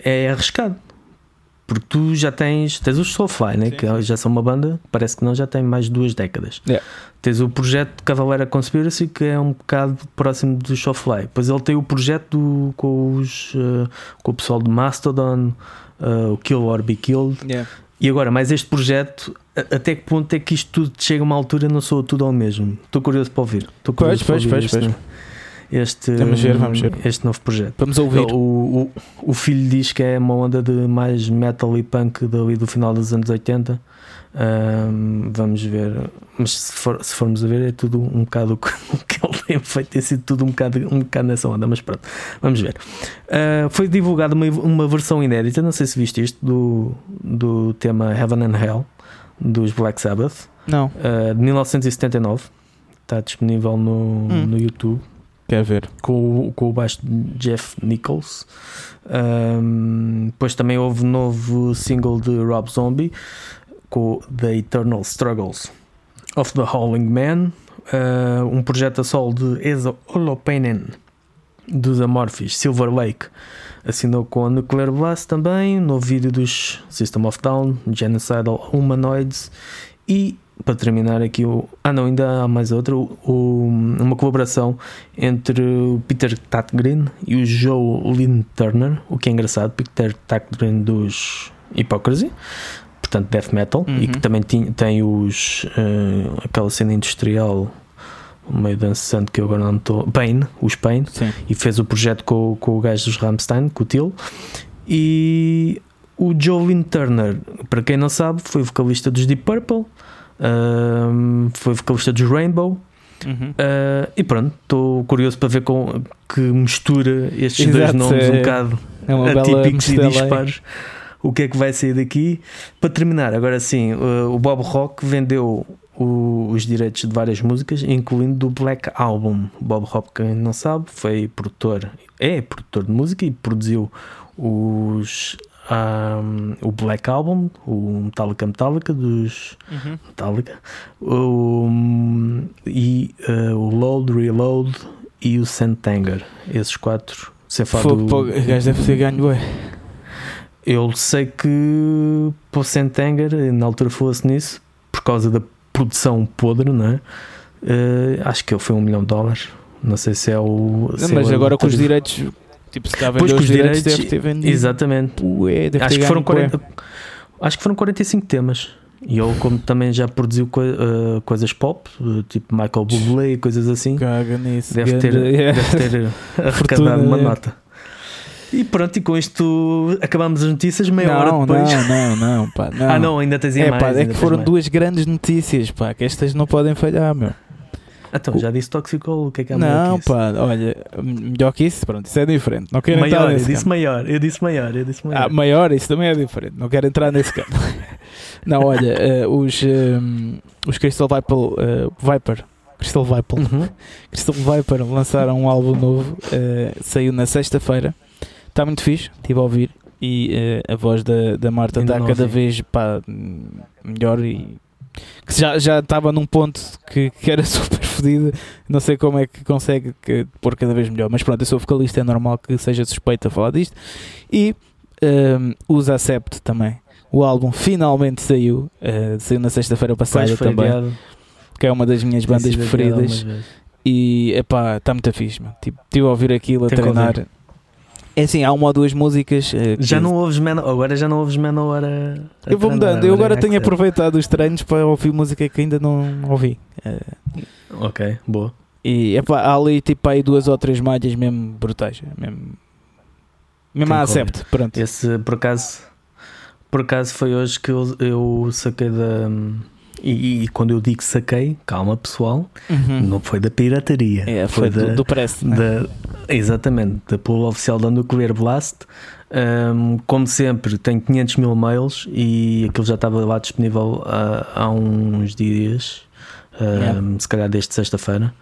é arriscado. Porque tu já tens, tens os Soulfly, né? Sim, que já são uma banda, parece que não, já tem mais de duas décadas. Yeah. Tens o projeto Cavalera Conspiracy, que é um bocado próximo do Soulfly. Depois ele tem o projeto do, com, os, uh, com o pessoal de Mastodon, uh, o Kill or Be Killed. Yeah. E agora, mais este projeto, até que ponto é que isto tudo chega a uma altura não sou tudo ao mesmo? Estou curioso para ouvir. Estou curioso pois, pois, pois, pois. Este, Vamos ver, vamos ver. este novo projeto. Vamos ouvir. O, o, o filho diz que é uma onda de mais metal e punk dali do final dos anos 80. Ahm, vamos ver, mas se, for- se formos a ver, é tudo um bocado [LAUGHS] o que, ele tem feito, tem sido tudo um bocado, um bocado nessa onda. Mas pronto, vamos ver. Ah, foi divulgada uma, uma versão inédita, não sei se viste isto, do, do tema Heaven and Hell dos Black Sabbath. Não, Uh, de 1979 está disponível no, Hum. no YouTube quer ver. com, com o baixo de Jeff Nichols. Um, depois também houve novo single de Rob Zombie com The Eternal Struggles of the Howling Man. Uh, um projeto a solo de Eza Holopainen dos Amorphis Silver Lake assinou com a Nuclear Blast também. Novo vídeo dos System of Down, Genocidal Humanoids e para terminar aqui o. Ah não, ainda há mais outra. o- uma colaboração entre o Peter Tatgren e o Joe Lynn Turner, o que é engraçado, Peter Tatgren dos Hypocrisy, portanto death metal, e Uhum. que também tinha, tem os eh, aquela cena industrial meio dançante que eu agora não estou. Pain, os Pain, Sim. e fez o projeto com, com o gajo dos Rammstein, com o Till. E o Jolene Turner, para quem não sabe, foi vocalista dos Deep Purple, ahm, foi vocalista dos Rainbow. Uhum. ah, e pronto, estou curioso para ver com que mistura estes dois Exato, nomes é- um bocado É atípicos e ali. dispares. O que é que vai sair daqui? Para terminar, agora sim, uh, o Bob Rock vendeu o- os direitos de várias músicas, incluindo do Black Album. Bob Rock, quem não sabe, foi produtor, é produtor de música e produziu os. Um, o Black Album, o Metallica Metallica dos Uhum. Metallica, o, e uh, o Load, Reload e o Santanger. Esses quatro. Sem falar Fogo, do- o gajo deve ter ganho, ué. eu sei que para o Santanger, na altura fosse nisso, por causa da produção podre, não é? Eh, acho que ele foi um milhão de dólares. Não sei se é o. se Mas é agora com os direitos, tipo, se Pois, os os direitos, direitos, deve ter vendido. Exatamente. Ué, deve Acho ter que, foram ganho, ué. 40, acho que foram 45 temas. E ele, como também já produziu coi- eh, coisas pop, eh, tipo Michael Bublé e coisas assim, Caga nisso. deve ter, [LAUGHS] yeah. deve ter arrecadado Fortuna, uma é. nota. E pronto, e com isto acabamos as notícias, meia hora Não, depois. não, não, não, pá, [LAUGHS] não. Ah, não, ainda tens É, mais. pá, é que foram mais. duas grandes notícias, pá, que estas não podem falhar, meu. Então, já disse Toxicol, o que é que há melhor Não, que pá, olha, melhor que isso, pronto, isso é diferente. Não quero entrar Maior, eu nesse disse campo. maior, eu disse maior, eu disse maior. Ah, maior, isso também é diferente. Não quero entrar nesse campo. [LAUGHS] não, olha, eh, os, ehm, os Crystal Viper, eh, Viper Crystal Viper, Uhum. Crystal Viper lançaram um álbum novo, eh, saiu na sexta-feira. Está muito fixe, estive a ouvir. E a voz da, da Marta está cada vez pá, hum, melhor e que já já estava num ponto que, que era [LAUGHS] super fodida. Não sei como é que consegue que, pôr cada vez melhor, mas pronto, eu sou vocalista, é normal que seja suspeito a falar disto. E um, os Acept também. O álbum finalmente saiu, eh, saiu na sexta-feira passada também, adiado, que é uma das minhas tem bandas preferidas. E epá, está muito fixe, meu. Tipo, estive a ouvir aquilo a Tem treinar. É assim, há uma ou duas músicas. eh, que- Já não ouves Manowar, agora já não ouves Manowar a, a Eu vou mudando. Eu agora é tenho que- aproveitado os treinos para ouvir música que ainda não ouvi. Eh, Ok, boa. e epá, há ali tipo aí duas ou três malhas mesmo brutais. Mesmo, mesmo a que ouvir. acept. Pronto. Esse, por acaso, por acaso foi hoje que eu, eu saquei da... E, e quando eu digo saquei, calma pessoal, Uhum. não foi da pirataria. É, foi, da, do, do press. né? Exatamente, da pool oficial da Nuclear Blast. Um, como sempre, tenho 500 mil mails e aquilo já estava lá disponível há, há uns dias, um, Yeah. se calhar desde sexta-feira.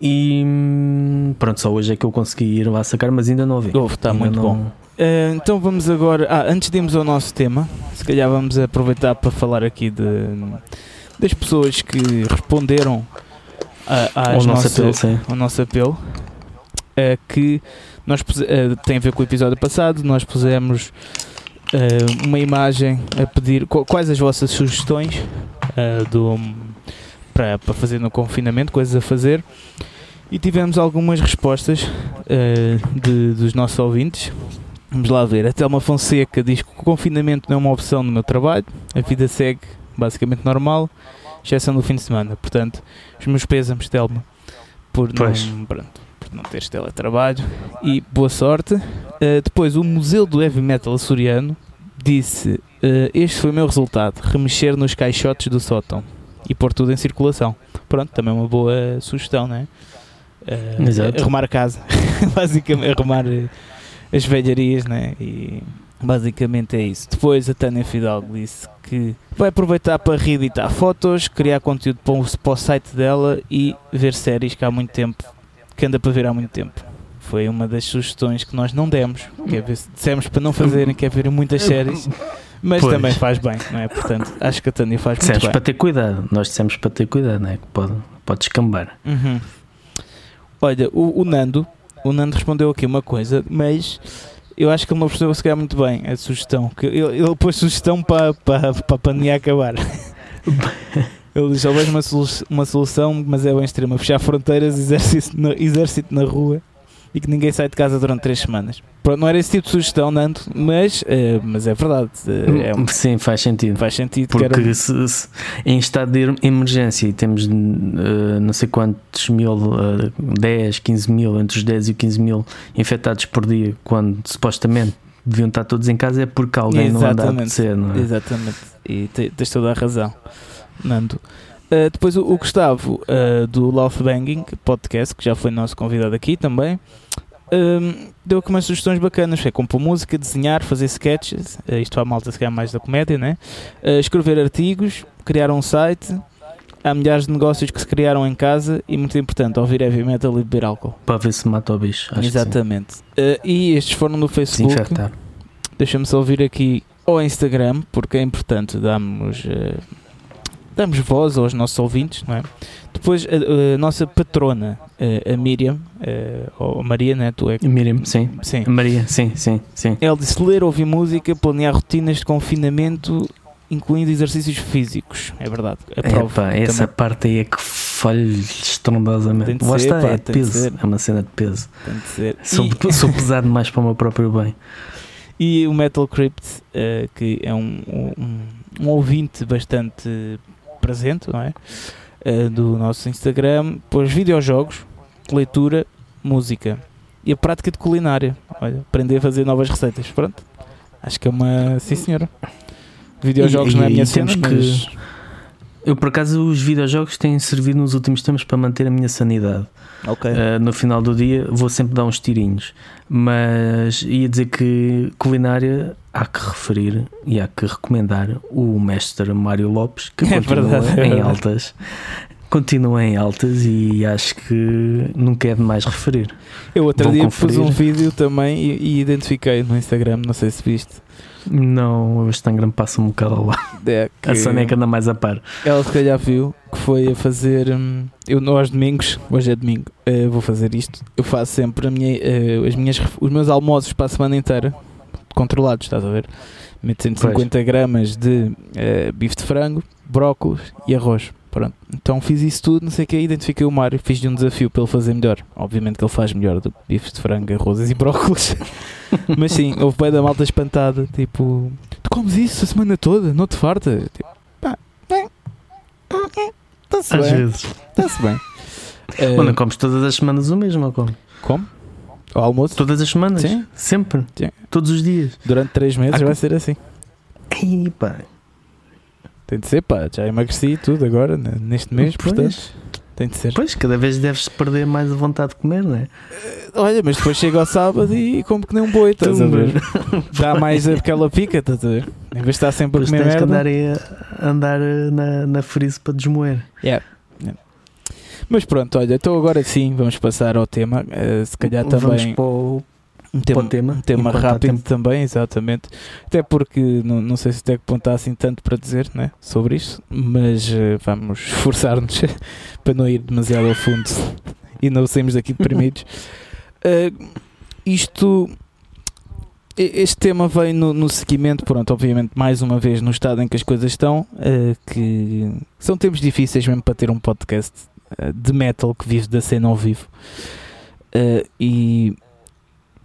E hum, pronto, só hoje é que eu consegui ir lá sacar, mas ainda não ouvi. Ouve, está muito não- bom. Eh, então vamos agora. Ah, antes de irmos ao nosso tema, se calhar vamos aproveitar para falar aqui de, das pessoas que responderam a, às Ao nosso apelo, ao nosso apelo. Eh, que nós eh, tem a ver com o episódio passado. Nós pusemos eh, uma imagem a pedir qu- quais as vossas sugestões do, para, para fazer no confinamento, coisas a fazer. E tivemos algumas respostas de, dos nossos ouvintes. Vamos lá ver. A Telma Fonseca diz que o confinamento não é uma opção no meu trabalho. A vida segue basicamente normal, exceção do fim de semana. Portanto, os meus pésamos, Telma, por Pois. não. Pronto, por não teres teletrabalho e boa sorte. Uh, depois, o Museu do Heavy Metal Açoriano disse: uh, Este foi o meu resultado, remexer nos caixotes do sótão e pôr tudo em circulação. Pronto, também é uma boa sugestão, não é? Uh, arrumar a casa, [LAUGHS] basicamente, arrumar as velharias, né? E basicamente é isso. Depois a Tânia Fidalgo disse que vai aproveitar para reeditar fotos, criar conteúdo para o, para o site dela e ver séries que há muito tempo, que anda para ver há muito tempo. Foi uma das sugestões que nós não demos, que é dissemos para não fazerem, que é ver muitas séries, mas pois. também faz bem, não é? Portanto, acho que a Tânia faz dissemos muito bem. para ter cuidado, nós dissemos para ter cuidado, não é? Que pode, pode escambar. Uhum. Olha, o, o Nando, o Nando respondeu aqui uma coisa, mas eu acho que ele não percebeu se calhar muito bem a sugestão. Que ele, ele pôs sugestão para, para, para a pandemia acabar. [LAUGHS] ele diz: vejo uma, solu uma solução, mas é bem extrema. Fechar fronteiras, exército na, exército na rua e que ninguém sai de casa durante três semanas. Pronto, não era esse tipo de sugestão, Nando, mas, uh, mas é verdade. Uh, é um, Sim, faz sentido. Faz sentido. Porque se, se, em estado de emergência e temos uh, não sei quantos mil, uh, 10, 15 mil, entre os 10 e 15 mil infectados por dia, quando supostamente deviam estar todos em casa, é porque alguém Exatamente. não anda a acontecer, não é? Exatamente. E tens toda a razão, Nando. Uh, depois o, o Gustavo uh, do Love Banging podcast, que já foi nosso convidado aqui também, um, deu aqui umas sugestões bacanas. Foi compor música, desenhar, fazer sketches. Uh, isto a malta se calhar mais da comédia, né? escrever artigos, criar um site. Há milhares de negócios que se criaram em casa e, muito importante, ouvir heavy metal e beber álcool. Para ver se mata o bicho. Exatamente. e estes foram no Facebook. Deixa-me só ouvir aqui ao Instagram, porque é importante darmos damos voz aos nossos ouvintes, não é? Depois a, a nossa patrona, a, Miriam, ou a Maria, né? Tu é? Miriam, sim. sim. Maria, sim, sim, sim. Ela disse ler, ouvir música, planear rotinas de confinamento, incluindo exercícios físicos. É verdade. A prova. essa parte aí é que falha estrondosamente. De ser, pá, é peso. É uma cena de peso. Tem de ser. Sou, e... [LAUGHS] sou [LAUGHS] pesado demais para o meu próprio bem. E o Metal Crypt, uh, que é um, um, um ouvinte bastante presente, não é? Uh, do nosso Instagram, pois videojogos, leitura, música e a prática de culinária. Olha, aprender a fazer novas receitas. Pronto. Acho que é uma. Sim, senhora. Videojogos e, não é a minha cena, mas. Que eu, por acaso, os videojogos têm servido nos últimos tempos para manter a minha sanidade. Okay. Uh, no final do dia vou sempre dar uns tirinhos. Mas ia dizer que culinária há que referir e há que recomendar o mestre Mário Lopes, que [LAUGHS] é continua verdade, é em altas. Continua em altas e acho que nunca é demais referir. Eu outro dia conferir. pus um vídeo também e, e identifiquei no Instagram, não sei se viste não, o Instagram passa um bocado lá. É a Sónia é que anda mais a par. Ela se calhar viu que foi a fazer. Hum, eu aos domingos, hoje é domingo, uh, vou fazer isto. Eu faço sempre minha, uh, as minhas, os meus almoços para a semana inteira, controlados, estás a ver? Meto 150 pois. gramas de uh, bife de frango, brócolis e arroz. Pronto. Então fiz isso tudo, não sei o que, identifiquei o Mário, fiz-lhe um desafio para ele fazer melhor. Obviamente que ele faz melhor do bifes de frango, arrozes e brócolis. [LAUGHS] Mas sim, houve bem da malta espantada, tipo, tu comes isso a semana toda, não te farta? Tipo, pá, está-se bem. Às vezes. Está-se bem. [LAUGHS] Uh, Mano, comes todas as semanas o mesmo ou como? Como? O almoço? Todas as semanas? Sim. Sempre? Sim. Todos os dias? Durante 3 meses ah, vai ser assim. Ai, pá. Tem de ser, pá, já emagreci tudo agora, né, neste mês, pois. portanto. Tem de ser. Pois, cada vez deves perder mais a vontade de comer, não é? Uh, olha, mas depois chega ao sábado e como que nem um boi, estás a ver? Dá mais aquela pica, estás a ver? Em vez de estar sempre pois a comer tens merda. que andar, a, andar eh, na, na frise para desmoer. Yeah. yeah. Mas pronto, olha, então agora sim vamos passar ao tema. Uh, se calhar também. Vamos para o um tema, tema, um tema rápido também, exatamente. Até porque não, não sei se até que ponto há assim tanto para dizer né, sobre isto, mas uh, vamos [LAUGHS] esforçar-nos [LAUGHS] para não ir demasiado ao fundo [LAUGHS] e não saímos daqui deprimidos. uh, isto. Este tema vem no, no, seguimento, pronto, obviamente, mais uma vez no estado em que as coisas estão, uh, que são tempos difíceis mesmo para ter um podcast de metal que vive da cena ao vivo. e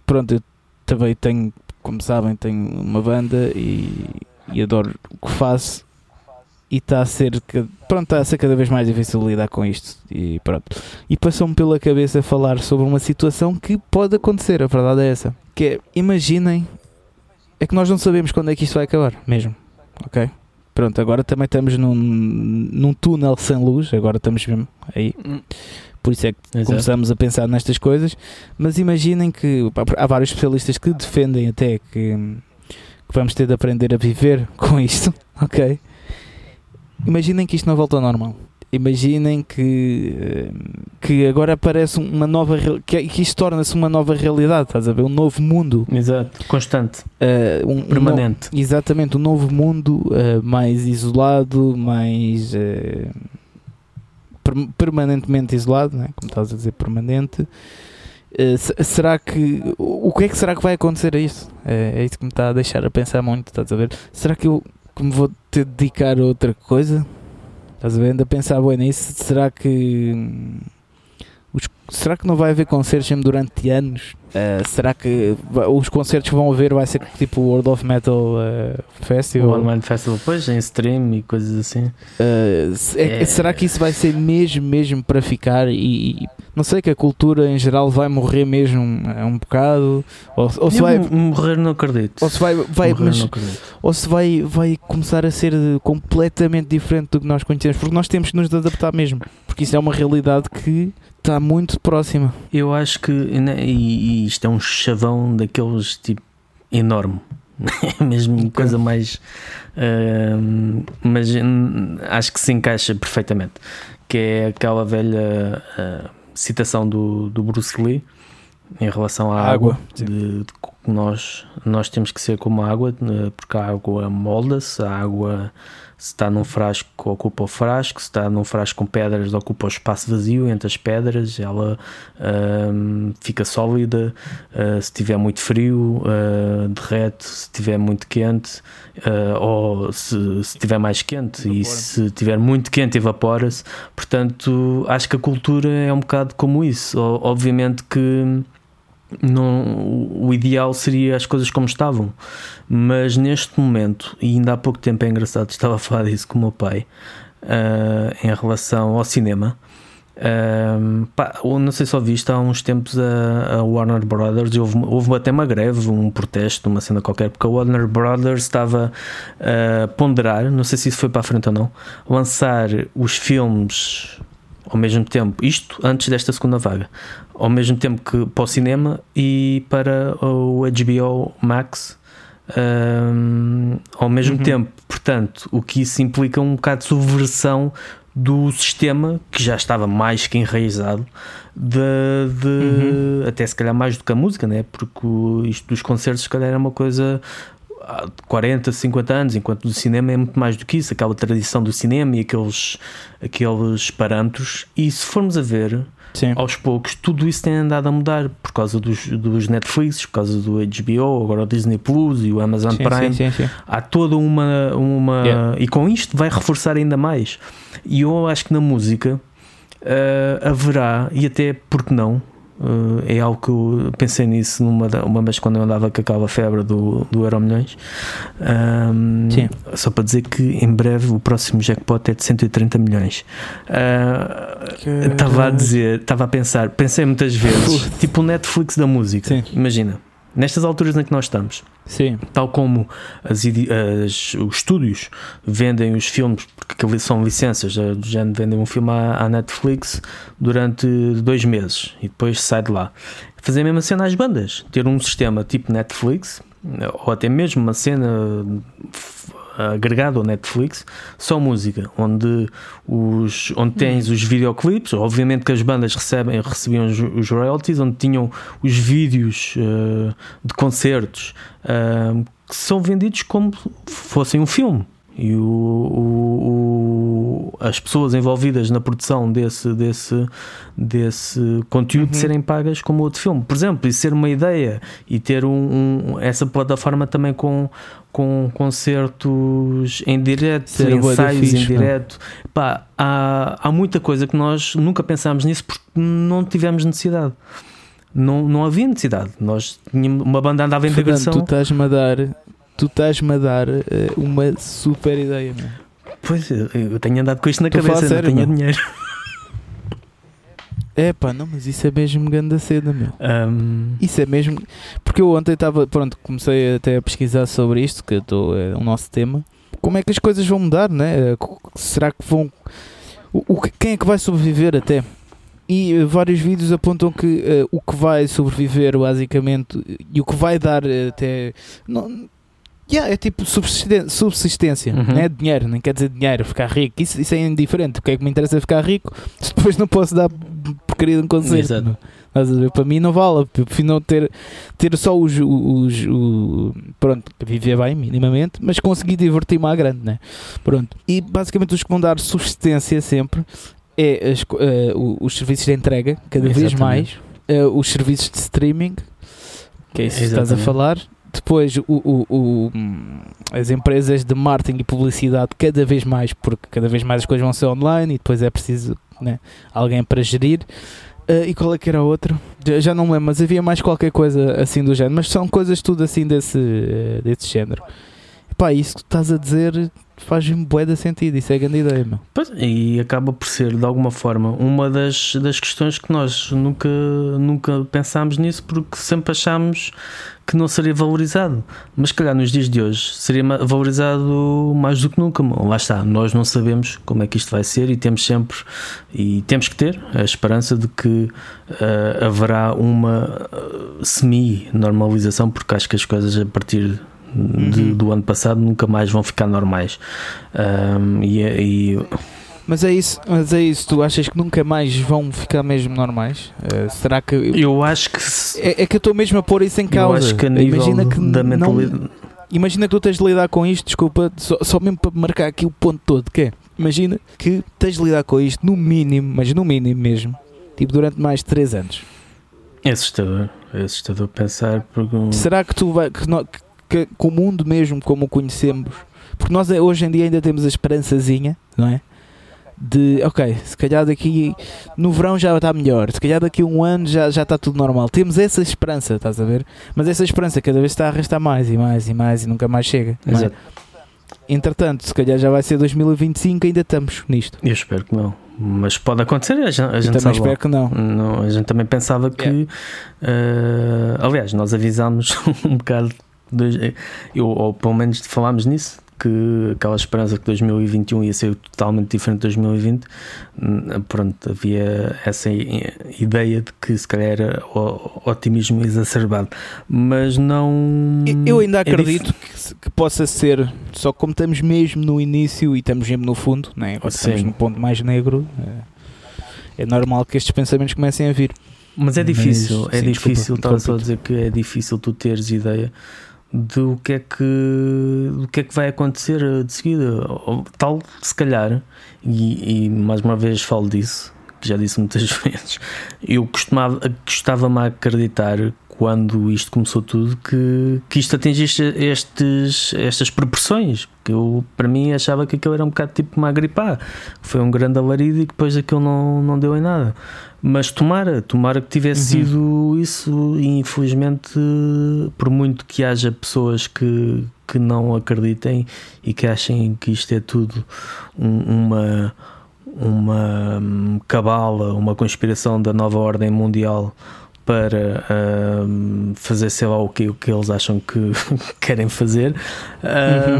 pronto, eu também tenho, como sabem, tenho uma banda e, e adoro o que faço. e está a ser pronto, está a ser cada vez mais difícil lidar com isto e pronto. E passou-me pela cabeça falar sobre uma situação que pode acontecer, a verdade é essa. Que é, imaginem, é que nós não sabemos quando é que isto vai acabar, mesmo, ok? Pronto, agora também estamos num, num túnel sem luz, agora estamos mesmo aí. Por isso é que Exato. começamos a pensar nestas coisas. Mas imaginem que há vários especialistas que defendem até que, que vamos ter de aprender a viver [LAUGHS] com isto, ok? Imaginem que isto não volta ao normal. Imaginem que, eh, que agora aparece uma nova que, que isto torna-se uma nova realidade, estás a ver? Um novo mundo. Exato, constante, uh, um, permanente. Um exatamente, um novo mundo uh, mais isolado, mais uh, permanentemente isolado, né? como estás a dizer, permanente. será que o que é que será que vai acontecer a isso? É, é isso que me está a deixar a pensar muito, estás a ver? Será que eu que me vou ter de dedicar a outra coisa? Estás a ver? Ando a pensar, bem, nisso. Será que. Os, será que não vai haver concertos durante anos? Uh, será que os concertos que vão haver vai ser tipo o World of Metal uh, Festival? O Online Festival, pois, em stream e coisas assim. Uh, é, é. Será que isso vai ser mesmo, mesmo para ficar? E, e, não sei que a cultura em geral vai morrer mesmo um, um bocado? Ou, ou se vai morrer, não acredito. Ou se vai, vai mas, ou se vai, vai começar a ser completamente diferente do que nós conhecemos, porque nós temos que nos adaptar mesmo, porque isso é uma realidade que está muito próxima. Eu acho que, né, e, e isto é um chavão daqueles tipo enorme, é [LAUGHS] mesmo okay. coisa mais. Uh, mas acho que se encaixa perfeitamente. Que é aquela velha uh, citação do, do Bruce Lee em relação à água, água de, de, nós, nós temos que ser como a água, eh, porque a água molda-se, a água se está num frasco ocupa o frasco, se está num frasco com pedras ocupa o espaço vazio entre as pedras, ela uh, fica sólida, uh, se tiver muito frio uh, derrete, se tiver muito quente ah, ou se, se tiver mais quente evapora. e se tiver muito quente evapora-se, portanto acho que a cultura é um bocado como isso, obviamente que não, o ideal seria as coisas como estavam, mas neste momento, e ainda há pouco tempo é engraçado, estava a falar disso com o meu pai uh, em relação ao cinema. Uh, pá, não sei se ouviste há uns tempos a, a Warner Brothers houve, houve até uma greve, um protesto, uma cena qualquer, porque a Warner Brothers estava a ponderar, não sei se isso foi para a frente ou não, lançar os filmes ao mesmo tempo, isto antes desta segunda vaga, ao mesmo tempo que para o cinema e para o HBO Max um, ao mesmo uhum. tempo. Portanto, o que isso implica um bocado de subversão do sistema que já estava mais que enraizado de, de uhum. até se calhar mais do que a música, né? porque isto dos concertos se calhar é uma coisa há 40, 50 anos, enquanto o cinema é muito mais do que isso, aquela tradição do cinema e aqueles, aqueles parâmetros. E se formos a ver, Sim. aos poucos, tudo isso tem andado a mudar por causa dos, dos Netflix, por causa do HBO, agora o Disney Plus e o Amazon sim, Prime. Sim, sim, Há toda uma. uma yeah. E com isto vai reforçar ainda mais. E eu acho que na música uh, haverá, e até porque não, Uh, é algo que eu pensei nisso numa uma vez quando eu andava com aquela febre do, do Euro Milhões. Um, só para dizer que em breve o próximo jackpot é de 130 milhões. Estava uh, a dizer, estava a pensar, pensei muitas vezes, tipo o Netflix da música. Sim. Imagina, nestas alturas em que nós estamos. Sim. Tal como as, as, os estúdios vendem os filmes, porque são licenças, do género vendem um filme à, à, Netflix durante dois meses e depois sai de lá. Fazer a mesma cena às bandas, ter um sistema tipo Netflix, ou até mesmo uma cena agregado ao Netflix, só música, onde, os, onde tens os videoclipes, obviamente que as bandas recebem, recebiam os, os royalties, onde tinham os vídeos uh, de concertos uh, que são vendidos como fossem um filme e o, o, o, as pessoas envolvidas na produção desse, desse, desse conteúdo uhum. serem pagas como outro filme, por exemplo, e ser uma ideia e ter um, um essa plataforma também com, com concertos em direto, ensaios fixe, em direto. Pá, há, há muita coisa que nós nunca pensámos nisso porque não tivemos necessidade. Não, não havia necessidade. Nós tínhamos uma banda andava em digressão. Tu estás-me a dar tu estás-me a dar uh, uma super ideia, meu. Pois, eu, tenho andado com isto na cabeça, sério, não tenho meu. dinheiro. É pá, não, mas isso é mesmo grande cena, meu. Ahm, Isso é mesmo. Porque eu ontem estava. Pronto, comecei até a pesquisar sobre isto, que tô, é o nosso tema. Como é que as coisas vão mudar, né? Será que vão. O, o que- quem é que vai sobreviver até? E eh, vários vídeos apontam que eh, o que vai sobreviver, basicamente, e o que vai dar até. Não, yeah, é tipo subsisten- subsistência, Uhum. né? dinheiro, nem quer dizer dinheiro, ficar rico. Isso, isso é indiferente. O que é que me interessa é ficar rico [LAUGHS] se depois não posso dar porcaria de um concerto. Estás a ver? Para mim não vale. Eu prefiro não ter, ter só os, os, o- Pronto, viver bem, minimamente, mas conseguir divertir-me à grande, né? Pronto. E basicamente os que vão dar subsistência sempre é as o- os serviços de entrega, cada vez Exatamente. mais, eh, os serviços de streaming, que é isso que estás a falar. Depois o, o- o- as empresas de marketing e publicidade cada vez mais, porque cada vez mais as coisas vão ser online e depois é preciso né, alguém para gerir. Ah, e qual é que era a outra? Já, já não me lembro, mas havia mais qualquer coisa assim do género. Mas são coisas tudo assim desse, eh, desse género. Pá, isso que estás a dizer faz-me bué de sentido. Isso é grande ideia, meu. Pois, e acaba por ser, de alguma forma, uma das, das questões que nós nunca, nunca pensámos nisso porque sempre achámos que não seria valorizado. Mas, calhar, nos dias de hoje seria valorizado mais do que nunca. Lá está, nós não sabemos como é que isto vai ser e temos sempre e temos que ter a esperança de que ah, haverá uma ah, semi-normalização, porque acho que as coisas a partir de- Uhum. do ano passado nunca mais vão ficar normais. Ahm, e, é- e Mas é isso, mas é isso. Tu achas que nunca mais vão ficar mesmo normais? Eh, será que. Eu acho que se- É, é que eu estou mesmo a pôr isso em causa. que Imagina que da não- mentalidade. Imagina que tu tens de lidar com isto, desculpa, só, só mesmo para marcar aqui o ponto todo, que é, imagina que tens de lidar com isto no mínimo, mas no mínimo mesmo, tipo durante mais de 3 anos. É assustador. É assustador pensar porque um- Será que tu vai, que, que- que- que o mundo mesmo como o conhecemos, porque nós eh, hoje em dia ainda temos a esperançazinha, não é? De, ok, se calhar daqui no verão já está melhor, se calhar daqui a um ano já, já está tudo normal. Temos essa esperança, estás a ver? Mas essa esperança cada vez está a arrastar mais e mais e mais e nunca mais chega. é? Exato. Entretanto, se calhar já vai ser 2025 ainda estamos nisto. Eu espero que não. Mas pode acontecer, a gente, a gente também sabe espero lá. que não. Não, a gente também pensava que. Yeah. eh, aliás, nós avisámos [LAUGHS] um bocado. Eu, ou pelo menos falámos nisso. Que aquela esperança que 2021 ia ser totalmente diferente de 2020, hum, pronto, havia essa ideia de que se calhar era o otimismo exacerbado, mas não. Eu ainda é acredito que, se- que possa ser, só que como estamos mesmo no início e estamos mesmo no fundo, né? Quando estamos Sim. no ponto mais negro, é, é normal que estes pensamentos comecem a vir. Mas é Mas, difícil, é sim, difícil, estava só a dizer que é difícil tu teres ideia do que é que, do que, é que vai acontecer de seguida. Tal, se calhar, e, e mais uma vez falo disso, já disse muitas [LAUGHS] vezes, eu costumava, gostava-me a acreditar quando isto começou tudo que, que isto atingisse estes, estas proporções. Que eu, para mim, achava que aquilo era um bocado tipo uma gripar. Foi um grande alarido e depois aquilo não, não deu em nada. Mas tomara, tomara que tivesse Uhum. sido isso, e infelizmente, por muito que haja pessoas que, que não acreditem e que achem que isto é tudo um- uma, uma hum, cabala, uma conspiração da nova ordem mundial para hum, fazer sei lá o que, o que eles acham que [LAUGHS] querem fazer.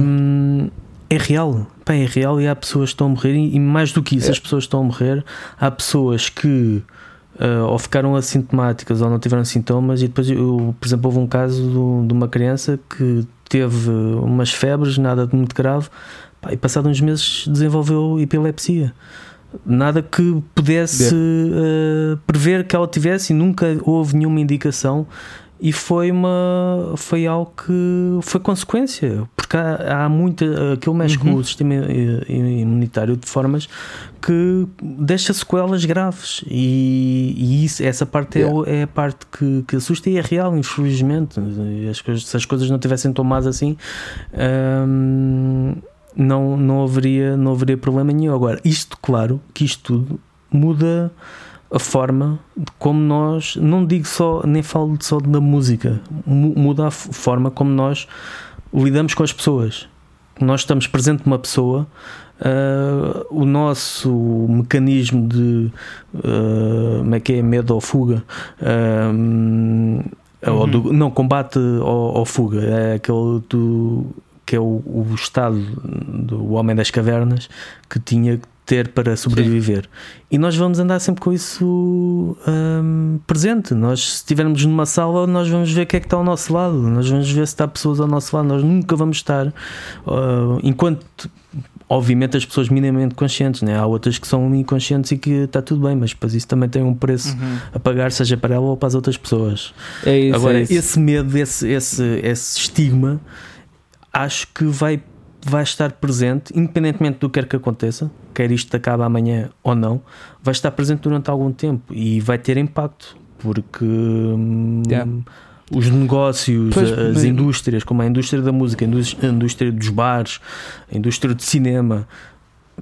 hum, É real, Pá, é real e há pessoas que estão a morrer, e mais do que isso, É. as pessoas estão a morrer, há pessoas que ah, ou ficaram assintomáticas ou não tiveram sintomas, e depois, eu, por exemplo, houve um caso do- de uma criança que teve umas febres, nada de muito grave, pá, e passado uns meses desenvolveu epilepsia. Nada que pudesse ah, prever que ela tivesse e nunca houve nenhuma indicação e foi uma foi algo que foi consequência porque há, há muita aquilo mexe com Uhum. o sistema imunitário de formas que deixa sequelas graves e, e isso, essa parte é Yeah. o- é, a parte que, que assusta e é real infelizmente as coisas, se as coisas não tivessem tomado assim hum, não, não, haveria, não haveria problema nenhum agora isto claro que isto tudo muda a forma de como nós, não digo só, nem falo só da música, mu- muda a forma como nós lidamos com as pessoas. nós estamos presente numa pessoa, uh, o nosso mecanismo de uh, como é que é medo ou fuga. Uh, ou do, não, combate ou, ou, fuga é aquele do, que é o, o estado do homem das cavernas que tinha que ter para sobreviver. Sim. E nós vamos andar sempre com isso um, presente. Nós, se estivermos numa sala, nós vamos ver o que é que está ao nosso lado, nós vamos ver se está pessoas ao nosso lado. Nós nunca vamos estar, uh, enquanto, obviamente, as pessoas minimamente conscientes, né? há outras que são inconscientes e que está tudo bem, mas depois isso também tem um preço uhum. a pagar, seja para ela ou para as outras pessoas. É isso, Agora, é isso. esse medo, esse, esse, esse estigma, acho que vai vai estar presente, independentemente do que quer que aconteça, quer isto acabe amanhã ou não, vai estar presente durante algum tempo e vai ter impacto, porque hum, yeah. os negócios, pois, as mas... indústrias, como a indústria da música, a indústria dos bares, a indústria do cinema,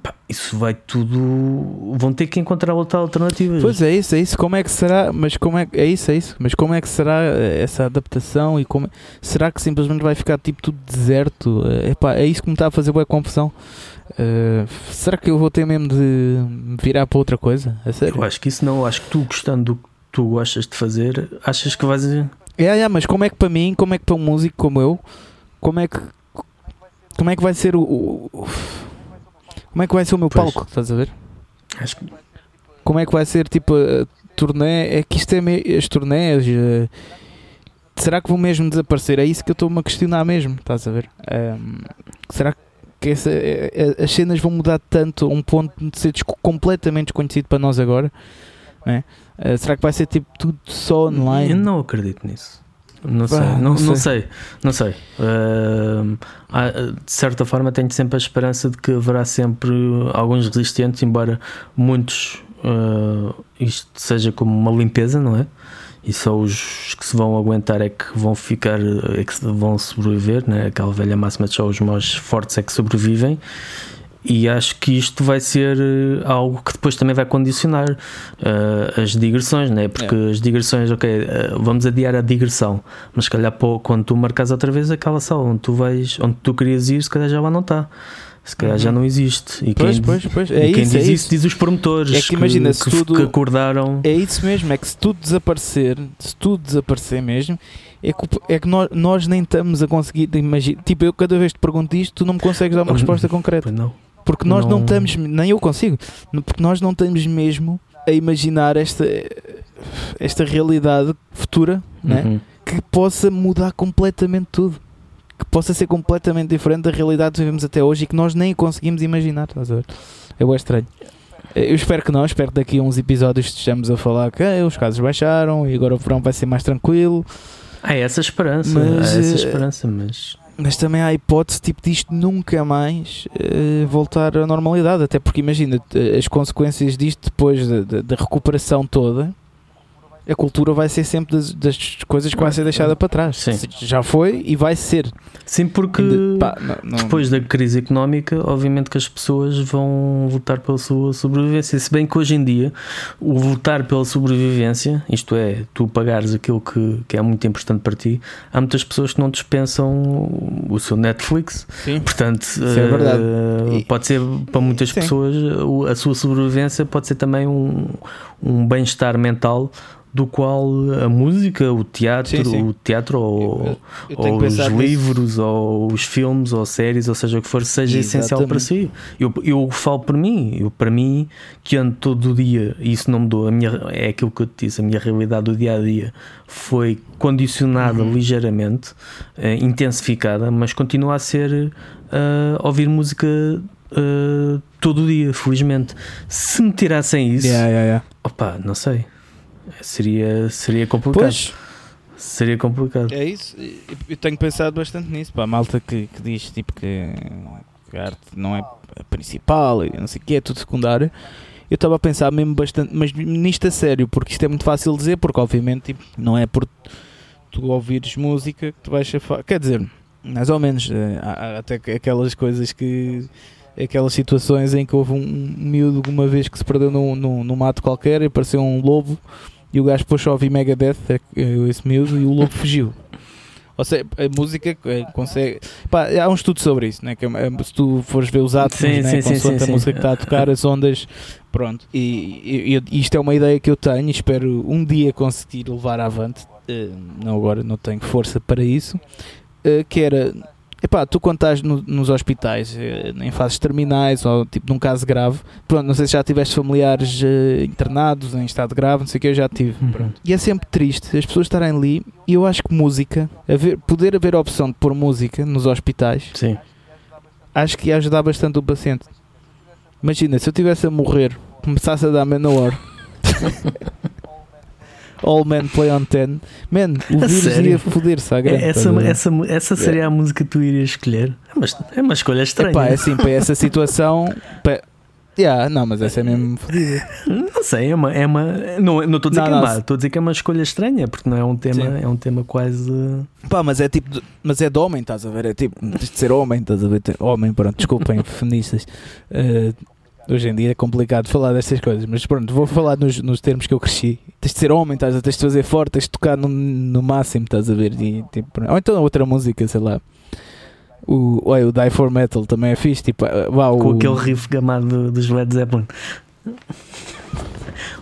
Pá, isso vai tudo. Vão ter que encontrar outra alternativa. Pois é isso, é isso. Como é que será? Mas como é, é isso, é isso. Mas como é que será eh, essa adaptação e como será que simplesmente vai ficar tipo tudo deserto? Eh, epá, é isso que me está a fazer boa confusão. Uh, será que eu vou ter mesmo de virar para outra coisa? Eu acho que isso não. Acho que tu gostando do que tu gostas de fazer, achas que vais. É, é, mas como é que para mim, como é que para um músico como eu, como é que como é que vai ser o, o como é que vai ser o meu pois. palco? Estás a ver? Acho que... Como é que vai ser tipo a turnê? É que isto é me... as turnés. Uh... Será que vão mesmo desaparecer? É isso que eu estou-me a questionar mesmo. Estás a ver? Um... Será que essa, é, é, as cenas vão mudar tanto a um ponto de ser completamente desconhecido para nós agora? É? Uh, será que vai ser tipo tudo só online? Eu não acredito nisso. Não sei, não, não, sei. não sei, não sei. Uh, de certa forma, tenho sempre a esperança de que haverá sempre alguns resistentes, embora muitos uh, isto seja como uma limpeza, não é? E só os que se vão aguentar é que vão ficar, é que vão sobreviver, né? aquela velha máxima de só os mais fortes é que sobrevivem. E acho que isto vai ser eh, algo que depois também vai condicionar uh, as digressões, né? porque é. as digressões, ok, uh, vamos adiar a digressão, mas se calhar pô, quando tu marcas outra vez aquela sala onde tu vais, onde tu querias ir, se calhar já lá não está. Se calhar uhum. já não existe. E pois, quem, pois, pois. É quem isso, diz é isso, diz os promotores é que, imagina, que, se tudo, que acordaram. É isso mesmo, é que se tudo desaparecer, se tudo desaparecer mesmo, é que, é que nós, nós nem estamos a conseguir imaginar. Tipo, eu cada vez te pergunto isto, tu não me consegues dar uma [COUGHS] resposta concreta. Pois não. Porque nós não... não estamos, nem eu consigo, porque nós não estamos mesmo a imaginar esta, esta realidade futura né? uhum. né? que possa mudar completamente tudo. Que possa ser completamente diferente da realidade que vivemos até hoje e que nós nem conseguimos imaginar. Estás a ver? É bem estranho. Eu espero que não, espero que daqui a uns episódios estejamos a falar que ah, os casos baixaram e agora o verão vai ser mais tranquilo. Há essa esperança, mas, há essa eh, esperança, mas mas também há a hipótese tipo, disto nunca mais uh, voltar à normalidade, até porque imagina as consequências disto depois da, da, da recuperação toda a cultura vai ser sempre das, das coisas que vai ser deixada para trás. Sim. Já foi e vai ser. Sim, porque pá, não, não... depois da crise económica, obviamente que as pessoas vão lutar pela sua sobrevivência. Se bem que hoje em dia, o lutar pela sobrevivência, isto é, tu pagares aquilo que, que é muito importante para ti, há muitas pessoas que não dispensam o seu Netflix. Sim. Portanto, é. Uh, pode ser para muitas Sim. pessoas a sua sobrevivência pode ser também um, um bem-estar mental do qual a música, o teatro, sim, sim. o teatro ou, eu, eu ou os livros nisso. ou os filmes ou séries, ou seja o que for, seja Exatamente. essencial para si. Eu, eu falo para mim, eu para mim que ando todo o dia, e isso não mudou, a minha, é aquilo que eu te disse, a minha realidade do dia a dia foi condicionada uhum. ligeiramente, uh, intensificada, mas continua a ser uh, ouvir música uh, todo o dia, felizmente. Se me tirassem isso, yeah, yeah, yeah. opa, não sei seria, seria complicado. Pois. Seria complicado. É isso, eu tenho pensado bastante nisso. Para a malta que, que diz tipo, que, que a arte não é a principal e não sei o que, é tudo secundário. Eu estava a pensar mesmo bastante, mas nisto a sério, porque isto é muito fácil de dizer, porque obviamente tipo, não é por tu ouvires música que tu vais chafar. Quer dizer, mais ou menos, eh, há, há até aquelas coisas que aquelas situações em que houve um miúdo uma vez que se perdeu num, num, num mato qualquer e apareceu um lobo e o gajo depois só ouvir Megadeth, é, é, esse miúdo, e o lobo fugiu. Ou seja, a música eh, consegue. Pá, há um estudo sobre isso, né? que se tu fores ver os átomos, Sim, né? sim, sim, consoante sim, a música que está a tocar, as ondas. Pronto. E, e- isto é uma ideia que eu tenho e espero um dia conseguir levar avante. eh, não agora, não tenho força para isso. eh, que era. Epá, tu quando estás no- nos hospitais, eh, em fases terminais ou tipo num caso grave, pronto, não sei se já tiveste familiares eh, internados em estado grave, não sei o que, eu já tive. Uhum. Pronto. E é sempre triste as pessoas estarem ali e eu acho que música, haver, poder haver a opção de pôr música nos hospitais, Sim. acho que ia ajudar bastante o paciente. Imagina, se eu tivesse a morrer, começasse a dar Manowar. [LAUGHS] All Men Play on 10. Man, o [LAUGHS] vírus sério? ia foder-se à grande. essa, ver? essa, essa seria a música que tu irias escolher? É uma, é uma escolha estranha. Epá, é assim, para essa situação. Pa... Yeah, não, mas essa é mesmo fodida. [LAUGHS] Não sei, é uma. É uma não estou a dizer Não, que é má, estou a dizer que é uma escolha estranha, porque não é um tema, Sim. é um tema quase. Pá, mas é tipo. de- Mas é de homem, estás a ver? É tipo. Tens de ser homem, estás a ver? Homem, pronto, desculpem, [LAUGHS] feministas. Eh, hoje em dia é complicado falar destas coisas, mas pronto, vou falar nos, nos termos que eu cresci. Tens de ser homem, estás tens de fazer forte, tens de tocar no, no máximo, estás a ver? E, tipo, ou então outra música, sei lá. O, olha, o Die for Metal também é fixe, tipo, eh, vá, o, com aquele riff gamado dos Led Zeppelin.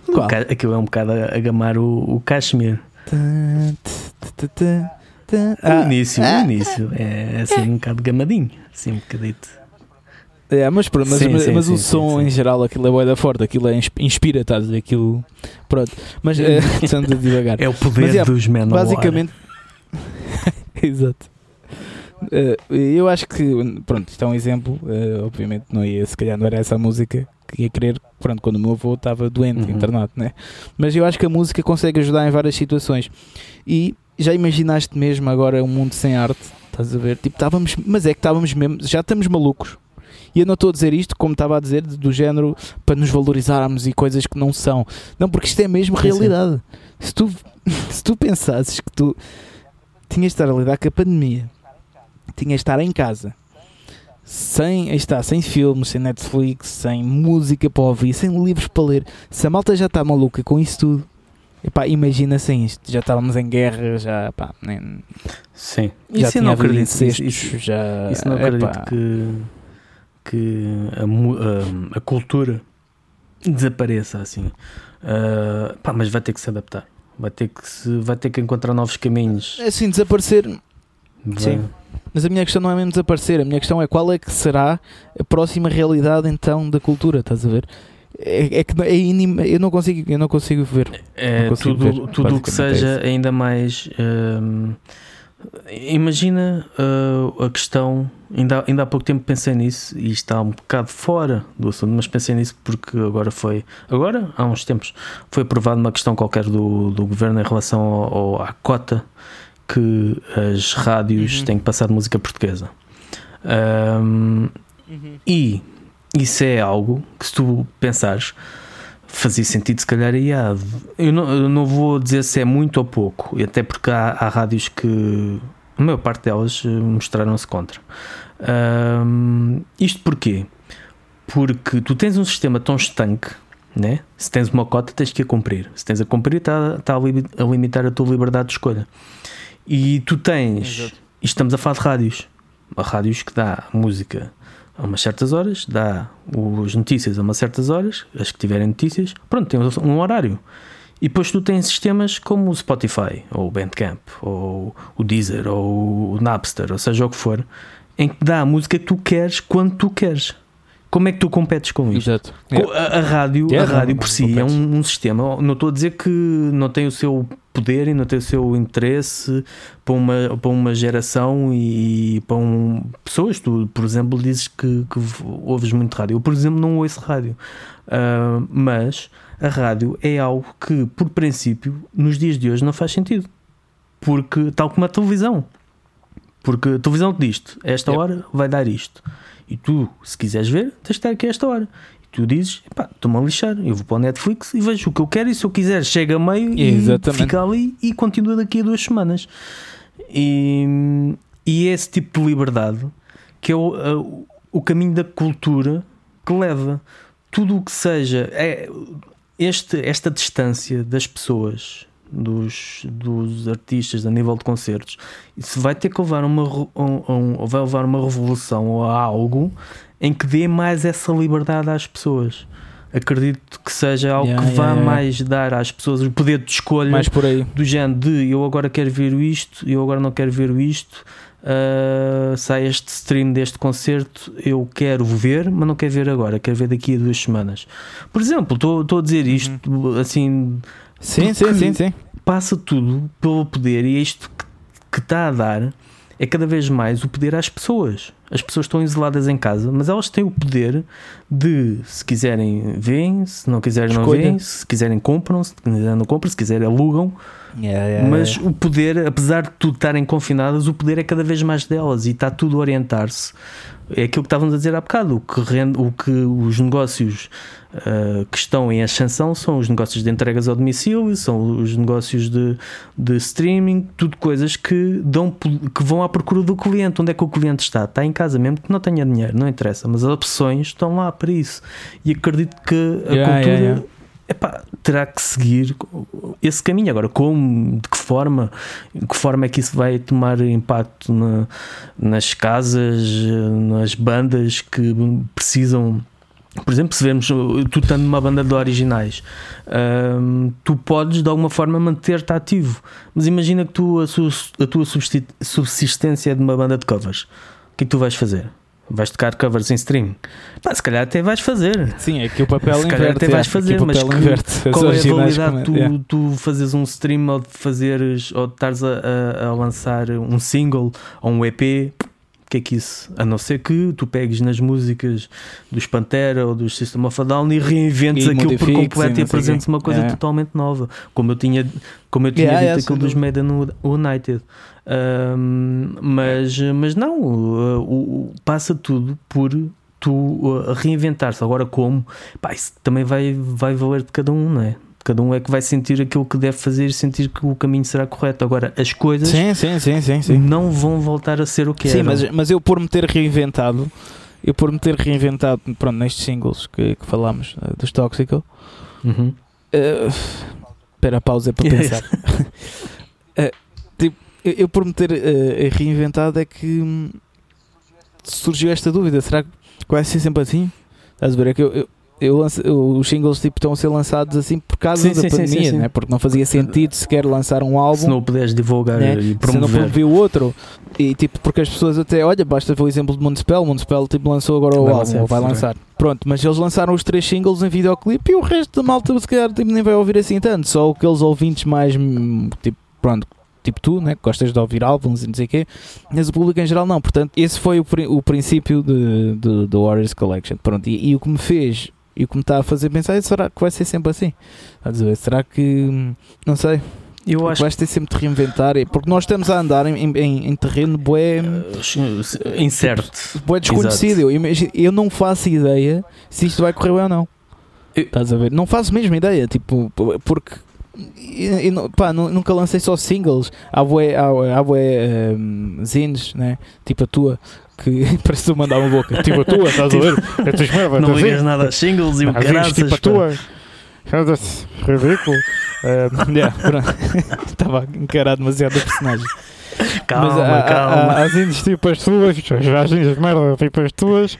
Qual? Aquilo é um bocado a, a gamar o, o Kashmir. Tã. o Ah, início, ah. o início. É assim um bocado gamadinho. Assim um bocadito. É, mas pronto, mas, Sim, mas, sim, mas sim, o som em geral, aquilo é bué da forte, aquilo é, insp- inspira, estás a? Aquilo. Pronto, mas é, [LAUGHS] a divagar. É o poder Mas, é, dos Manowar. Basicamente. [LAUGHS] Exato. Eh, eu acho que, pronto, isto é um exemplo. eh, obviamente, não ia, se calhar não era essa a música que ia querer, pronto, quando o meu avô estava doente, Uhum. internado, né? Mas eu acho que a música consegue ajudar em várias situações. E já imaginaste mesmo agora um mundo sem arte? Estás a ver? Tipo, estávamos, mas é que estávamos mesmo, já estamos malucos. E eu não estou a dizer isto como estava a dizer, do género para nos valorizarmos e coisas que não são. Não, porque isto é mesmo Sim, sim. realidade. Se tu, [LAUGHS] se tu pensasses que tu tinhas de estar a lidar com a pandemia, tinhas de estar em casa, sem, está, sem filmes, sem Netflix, sem música para ouvir, sem livros para ler, se a malta já está maluca com isso tudo, epá, imagina sem isto. Já estávamos em guerra, já, pá, nem, Sim. já Isso eu tinha não acredito. Isso, já, isso não acredito epá, que, que a, a- a cultura desapareça assim. Ah, pá, mas vai ter que se adaptar. Vai ter que, se, vai ter que encontrar novos caminhos. é assim, desaparecer, Vai- Sim. Mas a minha questão não é mesmo desaparecer, a minha questão é qual é que será a próxima realidade então da cultura, estás a ver? É, é que é inim- eu não consigo, eu não consigo ver. É, Não consigo tudo ver, tudo o que é seja ainda mais. hum, imagina uh, a questão. Ainda, ainda há pouco tempo pensei nisso e está um bocado fora do assunto, mas pensei nisso porque agora foi. Agora, há uns tempos, foi aprovada uma questão qualquer do, do governo em relação ao, ao- à cota que as rádios Uhum. têm que passar de música portuguesa. Hum, e isso é algo que, se tu pensares, fazia sentido, se calhar, e há. Eu não, eu não vou dizer se é muito ou pouco, e até porque há, há rádios que a maior parte delas eh, mostraram-se contra. Ahm, isto porquê? Porque tu tens um sistema tão estanque. Né? Se tens uma cota, tens que a cumprir. Se tens a cumprir, está tá a, li- a limitar a tua liberdade de escolha. E tu tens. Exato. Estamos a falar de rádios. Há rádios que dá música a umas certas horas, dá as notícias a umas certas horas, as que tiverem notícias, pronto, tem um horário. E depois tu tens sistemas como o Spotify, ou o Bandcamp, ou o Deezer, ou o Napster, ou seja o que for, em que dá a música que tu queres quando tu queres. Como é que tu competes com isto? Exato. A, a rádio, Yeah, a rádio por si é um, um sistema. Não estou a dizer que não tem o seu poder e não tem o seu interesse para uma, para uma geração e para um, pessoas. Tu, por exemplo, dizes que, que ouves muito rádio. Eu, por exemplo, não ouço rádio. Ah, mas a rádio é algo que, por princípio, nos dias de hoje não faz sentido. Porque, tal como a televisão. Porque a televisão te diz esta hora vai dar isto. E tu, se quiseres ver, tens de estar aqui a esta hora. Tu dizes, pá, estou-me a lixar. Eu vou para o Netflix e vejo o que eu quero. E se eu quiser, chega a meio Exatamente. e fica ali e continua daqui a duas semanas. E, e é esse tipo de liberdade que é o, o caminho da cultura que leva tudo o que seja é este, esta distância das pessoas dos, dos artistas a nível de concertos, isso vai ter que levar uma, um, um, vai levar uma revolução ou a algo em que dê mais essa liberdade às pessoas. Acredito que seja algo Yeah, que vá yeah, mais dar às pessoas o poder de escolha Mais por aí. do género de eu agora quero ver isto, eu agora não quero ver isto, uh, sai este stream deste concerto, eu quero ver, mas não quero ver agora, quero ver daqui a duas semanas. Por exemplo, estou a dizer isto assim, Sim, sim, sim, sim. passa tudo pelo poder e é isto que está a dar é cada vez mais o poder às pessoas. As pessoas estão isoladas em casa, mas elas têm o poder de, se quiserem, veem, se não quiserem, não Escolha. veem, se quiserem, compram, se quiserem, não compram, se quiserem, alugam. Yeah, yeah, Mas o poder, apesar de tudo estarem confinadas, o poder é cada vez mais delas e está tudo a orientar-se. É aquilo que estávamos a dizer há bocado. O que, rende, o que os negócios ah, que estão em ascensão são os negócios de entregas ao domicílio, são os negócios de, de streaming, tudo coisas que, dão, que vão à procura do cliente. Onde é que o cliente está? Está em casa, mesmo que não tenha dinheiro, não interessa. Mas as opções estão lá para isso. E acredito que a Yeah, cultura. Epá, terá que seguir esse caminho. Agora, como, de que forma, de que forma é que isso vai tomar impacto na- nas casas, nas bandas que precisam. Por exemplo, se vemos tu estando numa banda de originais, hum, tu podes de alguma forma manter-te ativo. Mas imagina que tu, a, su- a tua subsistência é de uma banda de covers. O que é que tu vais fazer? Vais tocar covers em stream? Pá, se calhar até vais fazer. Sim, é que o papel Se calhar inverte. até vais é o fazer, mas papel que- inverte. Qual é a validade come- tu, yeah. tu fazes um stream ou de fazeres ou de estares a, a- a lançar um single ou um EP? Que é que isso? A não ser que tu pegues nas músicas dos Pantera ou dos System of a Down e reinventes E aquilo por completo e apresentes uma coisa Yeah. totalmente nova. Como eu tinha, como eu tinha Yeah, dito aquilo sem dos Maiden United. Ahm, mas, mas não, o, o- passa tudo por tu uh, reinventar-se. Agora, como? Pá, isso também vai, vai valer de cada um, não é? Cada um é que vai sentir aquilo que deve fazer e sentir que o caminho será correto. Agora, as coisas Sim, sim, sim, não vão voltar a ser o que Sim, eram. mas, mas eu por me ter reinventado, eu por me ter reinventado, pronto, nestes singles que, que falámos, eh, dos Tóxico, Uhum. eh, espera a pausa para [LAUGHS] pensar. Eh, tipo, eu, eu por me ter eh, reinventado é que hum, surgiu esta dúvida, será que vai ser sempre assim? Estás a ver? É que eu, eu, eu lance- os singles tipo, estão a ser lançados assim por causa Sim, da sim, pandemia, sim, sim. Né? porque não fazia sentido sequer lançar um álbum Se não o puderes divulgar né? e se não promover. promovia o outro e tipo porque as pessoas até olha basta ver o exemplo de Municipal Municipal tipo lançou agora o Vai álbum lançar, vai lançar pronto mas eles lançaram os três singles em videoclipe e o resto da malta se calhar tipo, nem vai ouvir assim tanto só aqueles ouvintes mais tipo pronto tipo tu, né, que gostas de ouvir álbuns e não sei o quê, mas o público em geral não. Portanto, esse foi o, pri- o princípio do Warriors Collection. Pronto, e, e o que me fez e o que me está a fazer pensar é será que vai ser sempre assim? Será que, hum, não sei, Eu acho vais ter sempre de reinventar, e- porque nós estamos a andar em, em, em terreno bué, que incerto. bué desconhecido. Eu, imagino- eu não faço ideia se isto vai correr bem ou não. Eu- Estás a ver? Não faço mesmo ideia, tipo, porque eu, pá, nu- nunca lancei só singles. Há bué, há, há bué um, zines, né? Tipo a tua, que [LAUGHS] parece a mandar uma boca. Tipo a tua, estás a ver? É tuas merdas, Não a ligas nada aos singles e o caraças. tipo a tua. Foda-se, ridículo. Eh, yeah. Estava [LAUGHS] a encarar demasiado o personagem. Calma, Mas há, calma. há, há, há zines tipo as tuas, as de merda tipo as tuas,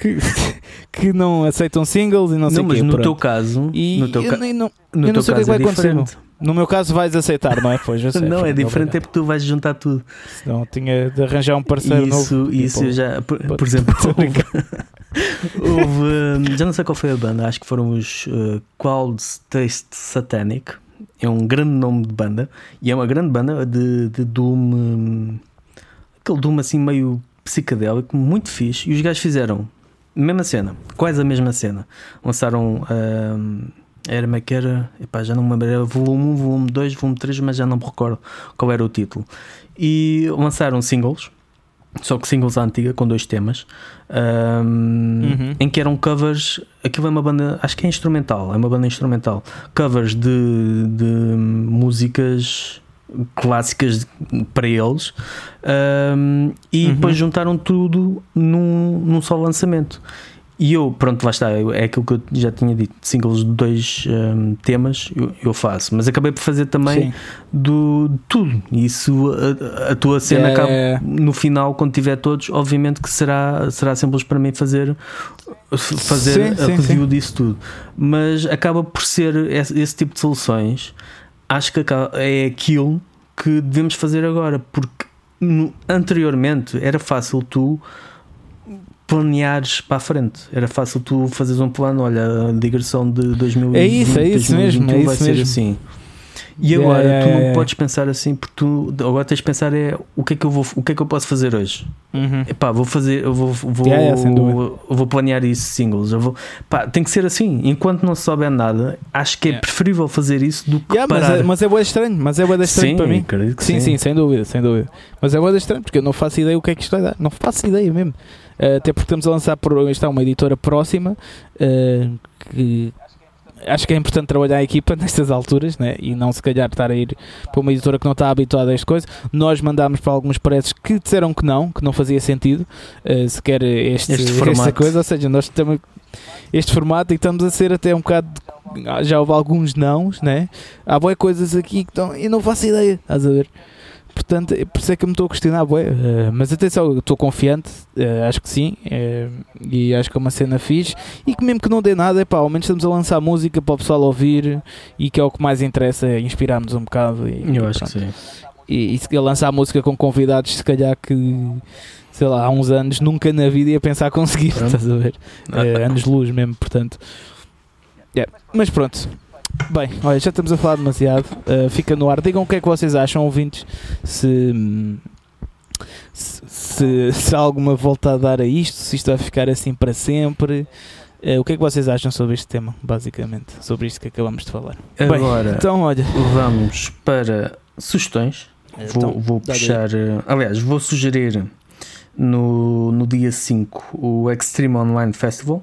que, [LAUGHS] que não aceitam singles e não sei não, o mas quê. no pronto. teu caso, e no teu, eu ca- não, no eu não sei o que é vai é acontecer. No meu caso vais aceitar, não é? Pois, sei, [LAUGHS] Não, é diferente, é porque tu vais juntar tudo. Senão tinha de arranjar um parceiro isso, novo. isso tipo, eu já, por, por exemplo, [LAUGHS] houve, houve, já não sei qual foi a banda, acho que foram os uh, Clouds Taste Satanic. É um grande nome de banda e é uma grande banda de, de Doom, hum, aquele Doom assim meio psicadélico, muito fixe. E os gajos fizeram a mesma cena, quase a mesma cena. Lançaram. hum, era é que era? Epá, já não me lembro, era volume 1, volume 2, volume 3, mas já não me recordo qual era o título. E lançaram singles, só que singles à antiga, com dois temas, hum, Uhum. em que eram covers. Aquilo é uma banda, acho que é instrumental, é uma banda instrumental. Covers de, de músicas clássicas para eles hum, e Uhum. depois juntaram tudo num, num só lançamento. E eu, pronto, lá está, é aquilo que eu já tinha dito: singles de dois um, temas eu, eu, faço, mas acabei por fazer também Sim. do de tudo. E isso, a, a tua cena acaba no final, quando tiver todos, obviamente que será, será simples para mim fazer, fazer sim, a review disso tudo. Mas acaba por ser esse, esse tipo de soluções, acho que é aquilo que devemos fazer agora, porque no, anteriormente era fácil tu planeares para a frente. Era fácil tu fazeres um plano, olha, a digressão de 2020 é isso, é isso mesmo, é vai isso ser mesmo. assim. E agora yeah, tu não yeah, podes pensar assim porque tu agora tens de pensar é o que é que eu vou o que é que eu posso fazer hoje? Uhum. Epá, vou fazer eu vou vou, vou, vou planear isso singles. Eu vou, pá, tem que ser assim. Enquanto não se souber nada acho que é preferível fazer isso do que mas é, mas é boa estranho mas é boa estranho sim, para mim. sim, sim, sim sem dúvida sem dúvida. Mas é boa estranho porque eu não faço ideia o que é que isto vai dar. Não faço ideia mesmo. Uh, até porque estamos a lançar por está uma editora próxima uh, que acho que é importante trabalhar a equipa nestas alturas né? e não se calhar estar a ir para uma editora que não está habituada a esta coisa. Nós mandámos para alguns preços que disseram que não, que não fazia sentido uh, sequer este, este [LAUGHS] esta coisa, ou seja, nós estamos este formato e estamos a ser até um bocado já houve alguns nãos, né? Há boas coisas aqui que estão e não faço ideia, estás a ver? Portanto, por isso é que me estou a questionar, bué, uh, mas atenção, estou confiante, uh, acho que sim, uh, e acho que é uma cena fixe, e que mesmo que não dê nada, é pá, ao menos estamos a lançar música para o pessoal ouvir, e que é o que mais interessa, é inspirar-nos um bocado. E, Eu acho pronto. que sim. E, e lançar música com convidados, se calhar que, sei lá, há uns anos, nunca na vida ia pensar conseguir, [LAUGHS] estás a ver? anos luz mesmo, portanto. Yeah. Mas pronto, Bem, olha, já estamos a falar demasiado. Uh, fica no ar. Digam o que é que vocês acham, ouvintes, se, se, se há alguma volta a dar a isto, se isto vai ficar assim para sempre. Uh, o que é que vocês acham sobre este tema, basicamente? Sobre isto que acabamos de falar. Agora, Bem, então, olha. vamos para sugestões. Então, vou, vou puxar. Aliás, vou sugerir no, no dia 5 o Extreme Online Festival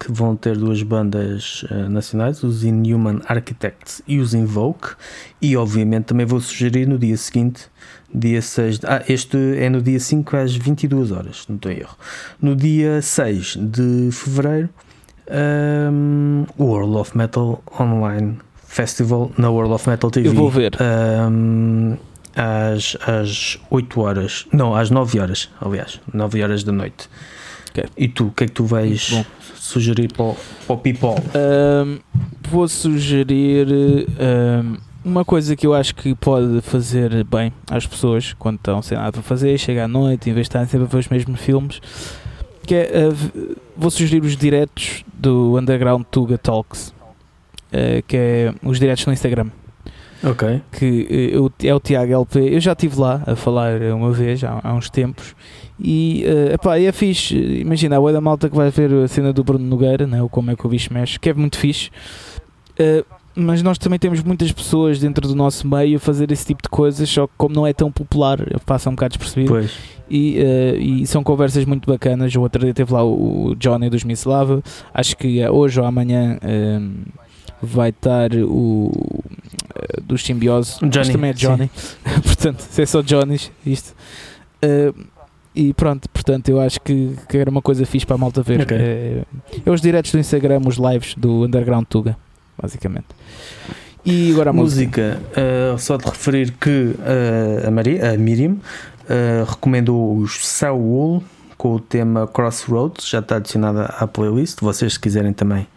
que vão ter duas bandas uh, nacionais, os Inhuman Architects e os Invoke, e obviamente também vou sugerir no dia seguinte, dia 6, de, ah, este é no dia 5 às 22 horas, não estou em erro. No dia 6 de fevereiro, um, o World of Metal Online Festival na World of Metal TV. Eu vou ver. Um, às, às 8 horas, não, às 9 horas, aliás, 9 horas da noite. Okay. E tu, o que é que tu vais Bom sugerir para o, para o people? Um, vou sugerir um, uma coisa que eu acho que pode fazer bem às pessoas quando estão sem nada para fazer, chega à noite, em vez de estarem sempre a ver os mesmos filmes, que é, uh, vou sugerir os diretos do Underground Tuga Talks, uh, que é os diretos no Instagram. Ok. Que uh, é o Tiago LP. Eu já estive lá a falar uma vez, há, há uns tempos, e uh, epá, é fixe, imagina, a da malta que vai ver a cena do Bruno Nogueira, né, o Como é que o bicho mexe, que é muito fixe. Uh, mas nós também temos muitas pessoas dentro do nosso meio a fazer esse tipo de coisas, só que como não é tão popular, passa um bocado despercebido. Pois. E, uh, e são conversas muito bacanas. O outro dia teve lá o Johnny dos Mislava, acho que hoje ou amanhã vai estar o dos simbiose, Johnny, também é Johnny, [LAUGHS] portanto, se é só Johnny's, isto. Uh, e pronto, portanto, eu acho que, que era uma coisa fixe para a malta ver. Okay. É, é, os diretos do Instagram, os lives do Underground Tuga, basicamente. E agora a música. música uh, só de referir que uh, a, Maria, a Miriam uh, recomendou os Saul com o tema Crossroads, já está adicionada à playlist. Vocês, se quiserem também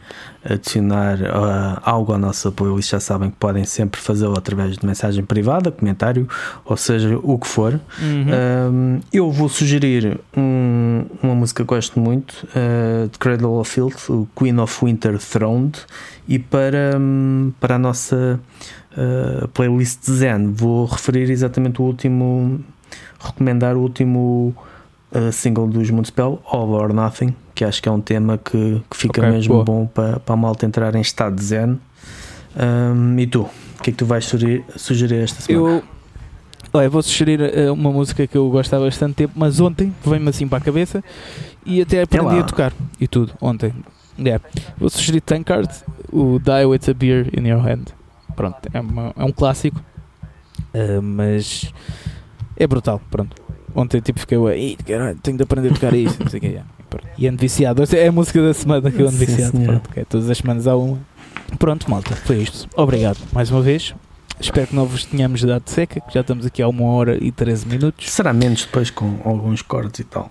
adicionar uh, algo à nossa playlist, já sabem que podem sempre fazê-lo através de mensagem privada, comentário, ou seja, o que for. Uhum. eu vou sugerir um, uma música que gosto muito, uh, de Cradle of Filth, o Queen of Winter Throned, e para, um, para a nossa uh, playlist de Zen, vou referir exatamente o último, recomendar o último uh, single dos Moonspell, All or Nothing, que acho que é um tema que, que fica okay, mesmo boa. bom para, para a malta entrar em estado de zen. Um, e tu? O que é que tu vais sugerir, sugerir esta semana? Eu, olha, vou sugerir uh, uma música que eu gosto há bastante tempo, mas ontem veio-me assim para a cabeça e até aprendi a tocar e tudo, ontem. Yeah. Vou sugerir Tankard, o Die With a Beer in Your Hand. Pronto, é, uma, é um clássico, uh, mas é brutal. Pronto, ontem tipo fiquei, caralho, tenho de aprender a tocar isto, não sei o que, yeah. E ando viciado. É a música da semana que eu ando Sim, viciado. Pronto, ok, Todas as semanas há uma. Pronto, malta, foi isto. Obrigado mais uma vez. Espero que não vos tenhamos dado seca, que já estamos aqui há uma hora e 13 minutos. Será menos depois com alguns cortes e tal.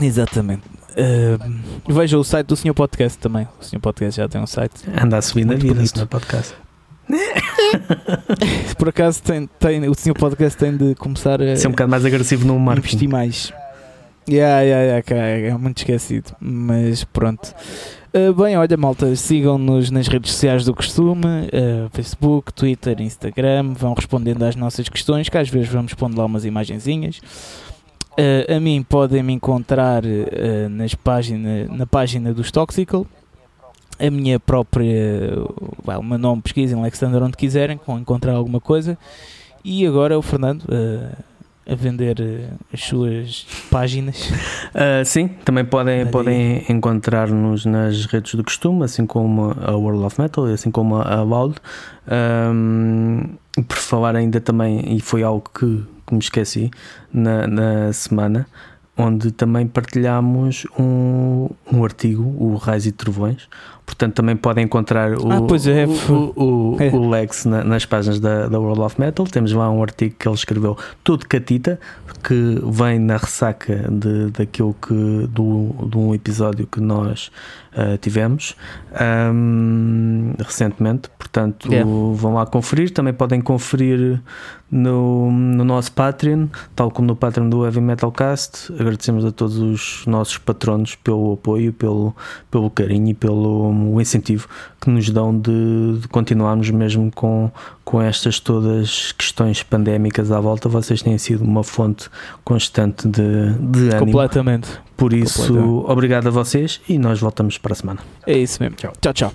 Exatamente. Uh, veja o site do Senhor Podcast também. O Senhor Podcast já tem um site. Anda a subir na vida, bonito. é podcast. [LAUGHS] Por acaso tem, tem, o Senhor Podcast tem de começar a Ser um bocado mais agressivo no marketing. investir mais. Yeah, yeah, yeah, cara, é muito esquecido. Mas pronto. Uh, bem, olha, malta, sigam-nos nas redes sociais do costume: uh, Facebook, Twitter, Instagram. Vão respondendo às nossas questões, que às vezes vamos pondo lá umas imagenzinhas. Uh, a mim podem me encontrar nas página, na página dos Toxical. A minha própria, uh, o meu nome, pesquisem Alexander onde quiserem, vão encontrar alguma coisa. E agora o Fernando uh, a vender uh, as suas páginas. Uh, [LAUGHS] sim, também podem, podem encontrar-nos nas redes do costume, assim como a World of Metal, e assim como a Loud. Um, por falar ainda também, e foi algo que, que me esqueci na, na semana, onde também partilhámos um, um artigo, o Raios e Trovões. Portanto, também podem encontrar o, Ah, é, o, o, é. o Lex na- nas páginas da, da World of Metal. Temos lá um artigo que ele escreveu, todo catita, que vem na ressaca de, daquilo que do, de um episódio que nós ah, tivemos ahm, recentemente. Portanto, Yeah. vão lá conferir. Também podem conferir no, no nosso Patreon, tal como no Patreon do Heavy Metal Cast. Agradecemos a todos os nossos patronos pelo apoio, pelo, pelo carinho e pelo um, incentivo que nos dão de, de continuarmos mesmo com, com estas todas questões pandémicas à volta. Vocês têm sido uma fonte constante de, de ânimo. Completamente. Por isso, completamente. obrigado a vocês e nós voltamos para a semana. É isso mesmo. Tchau. tchau. tchau.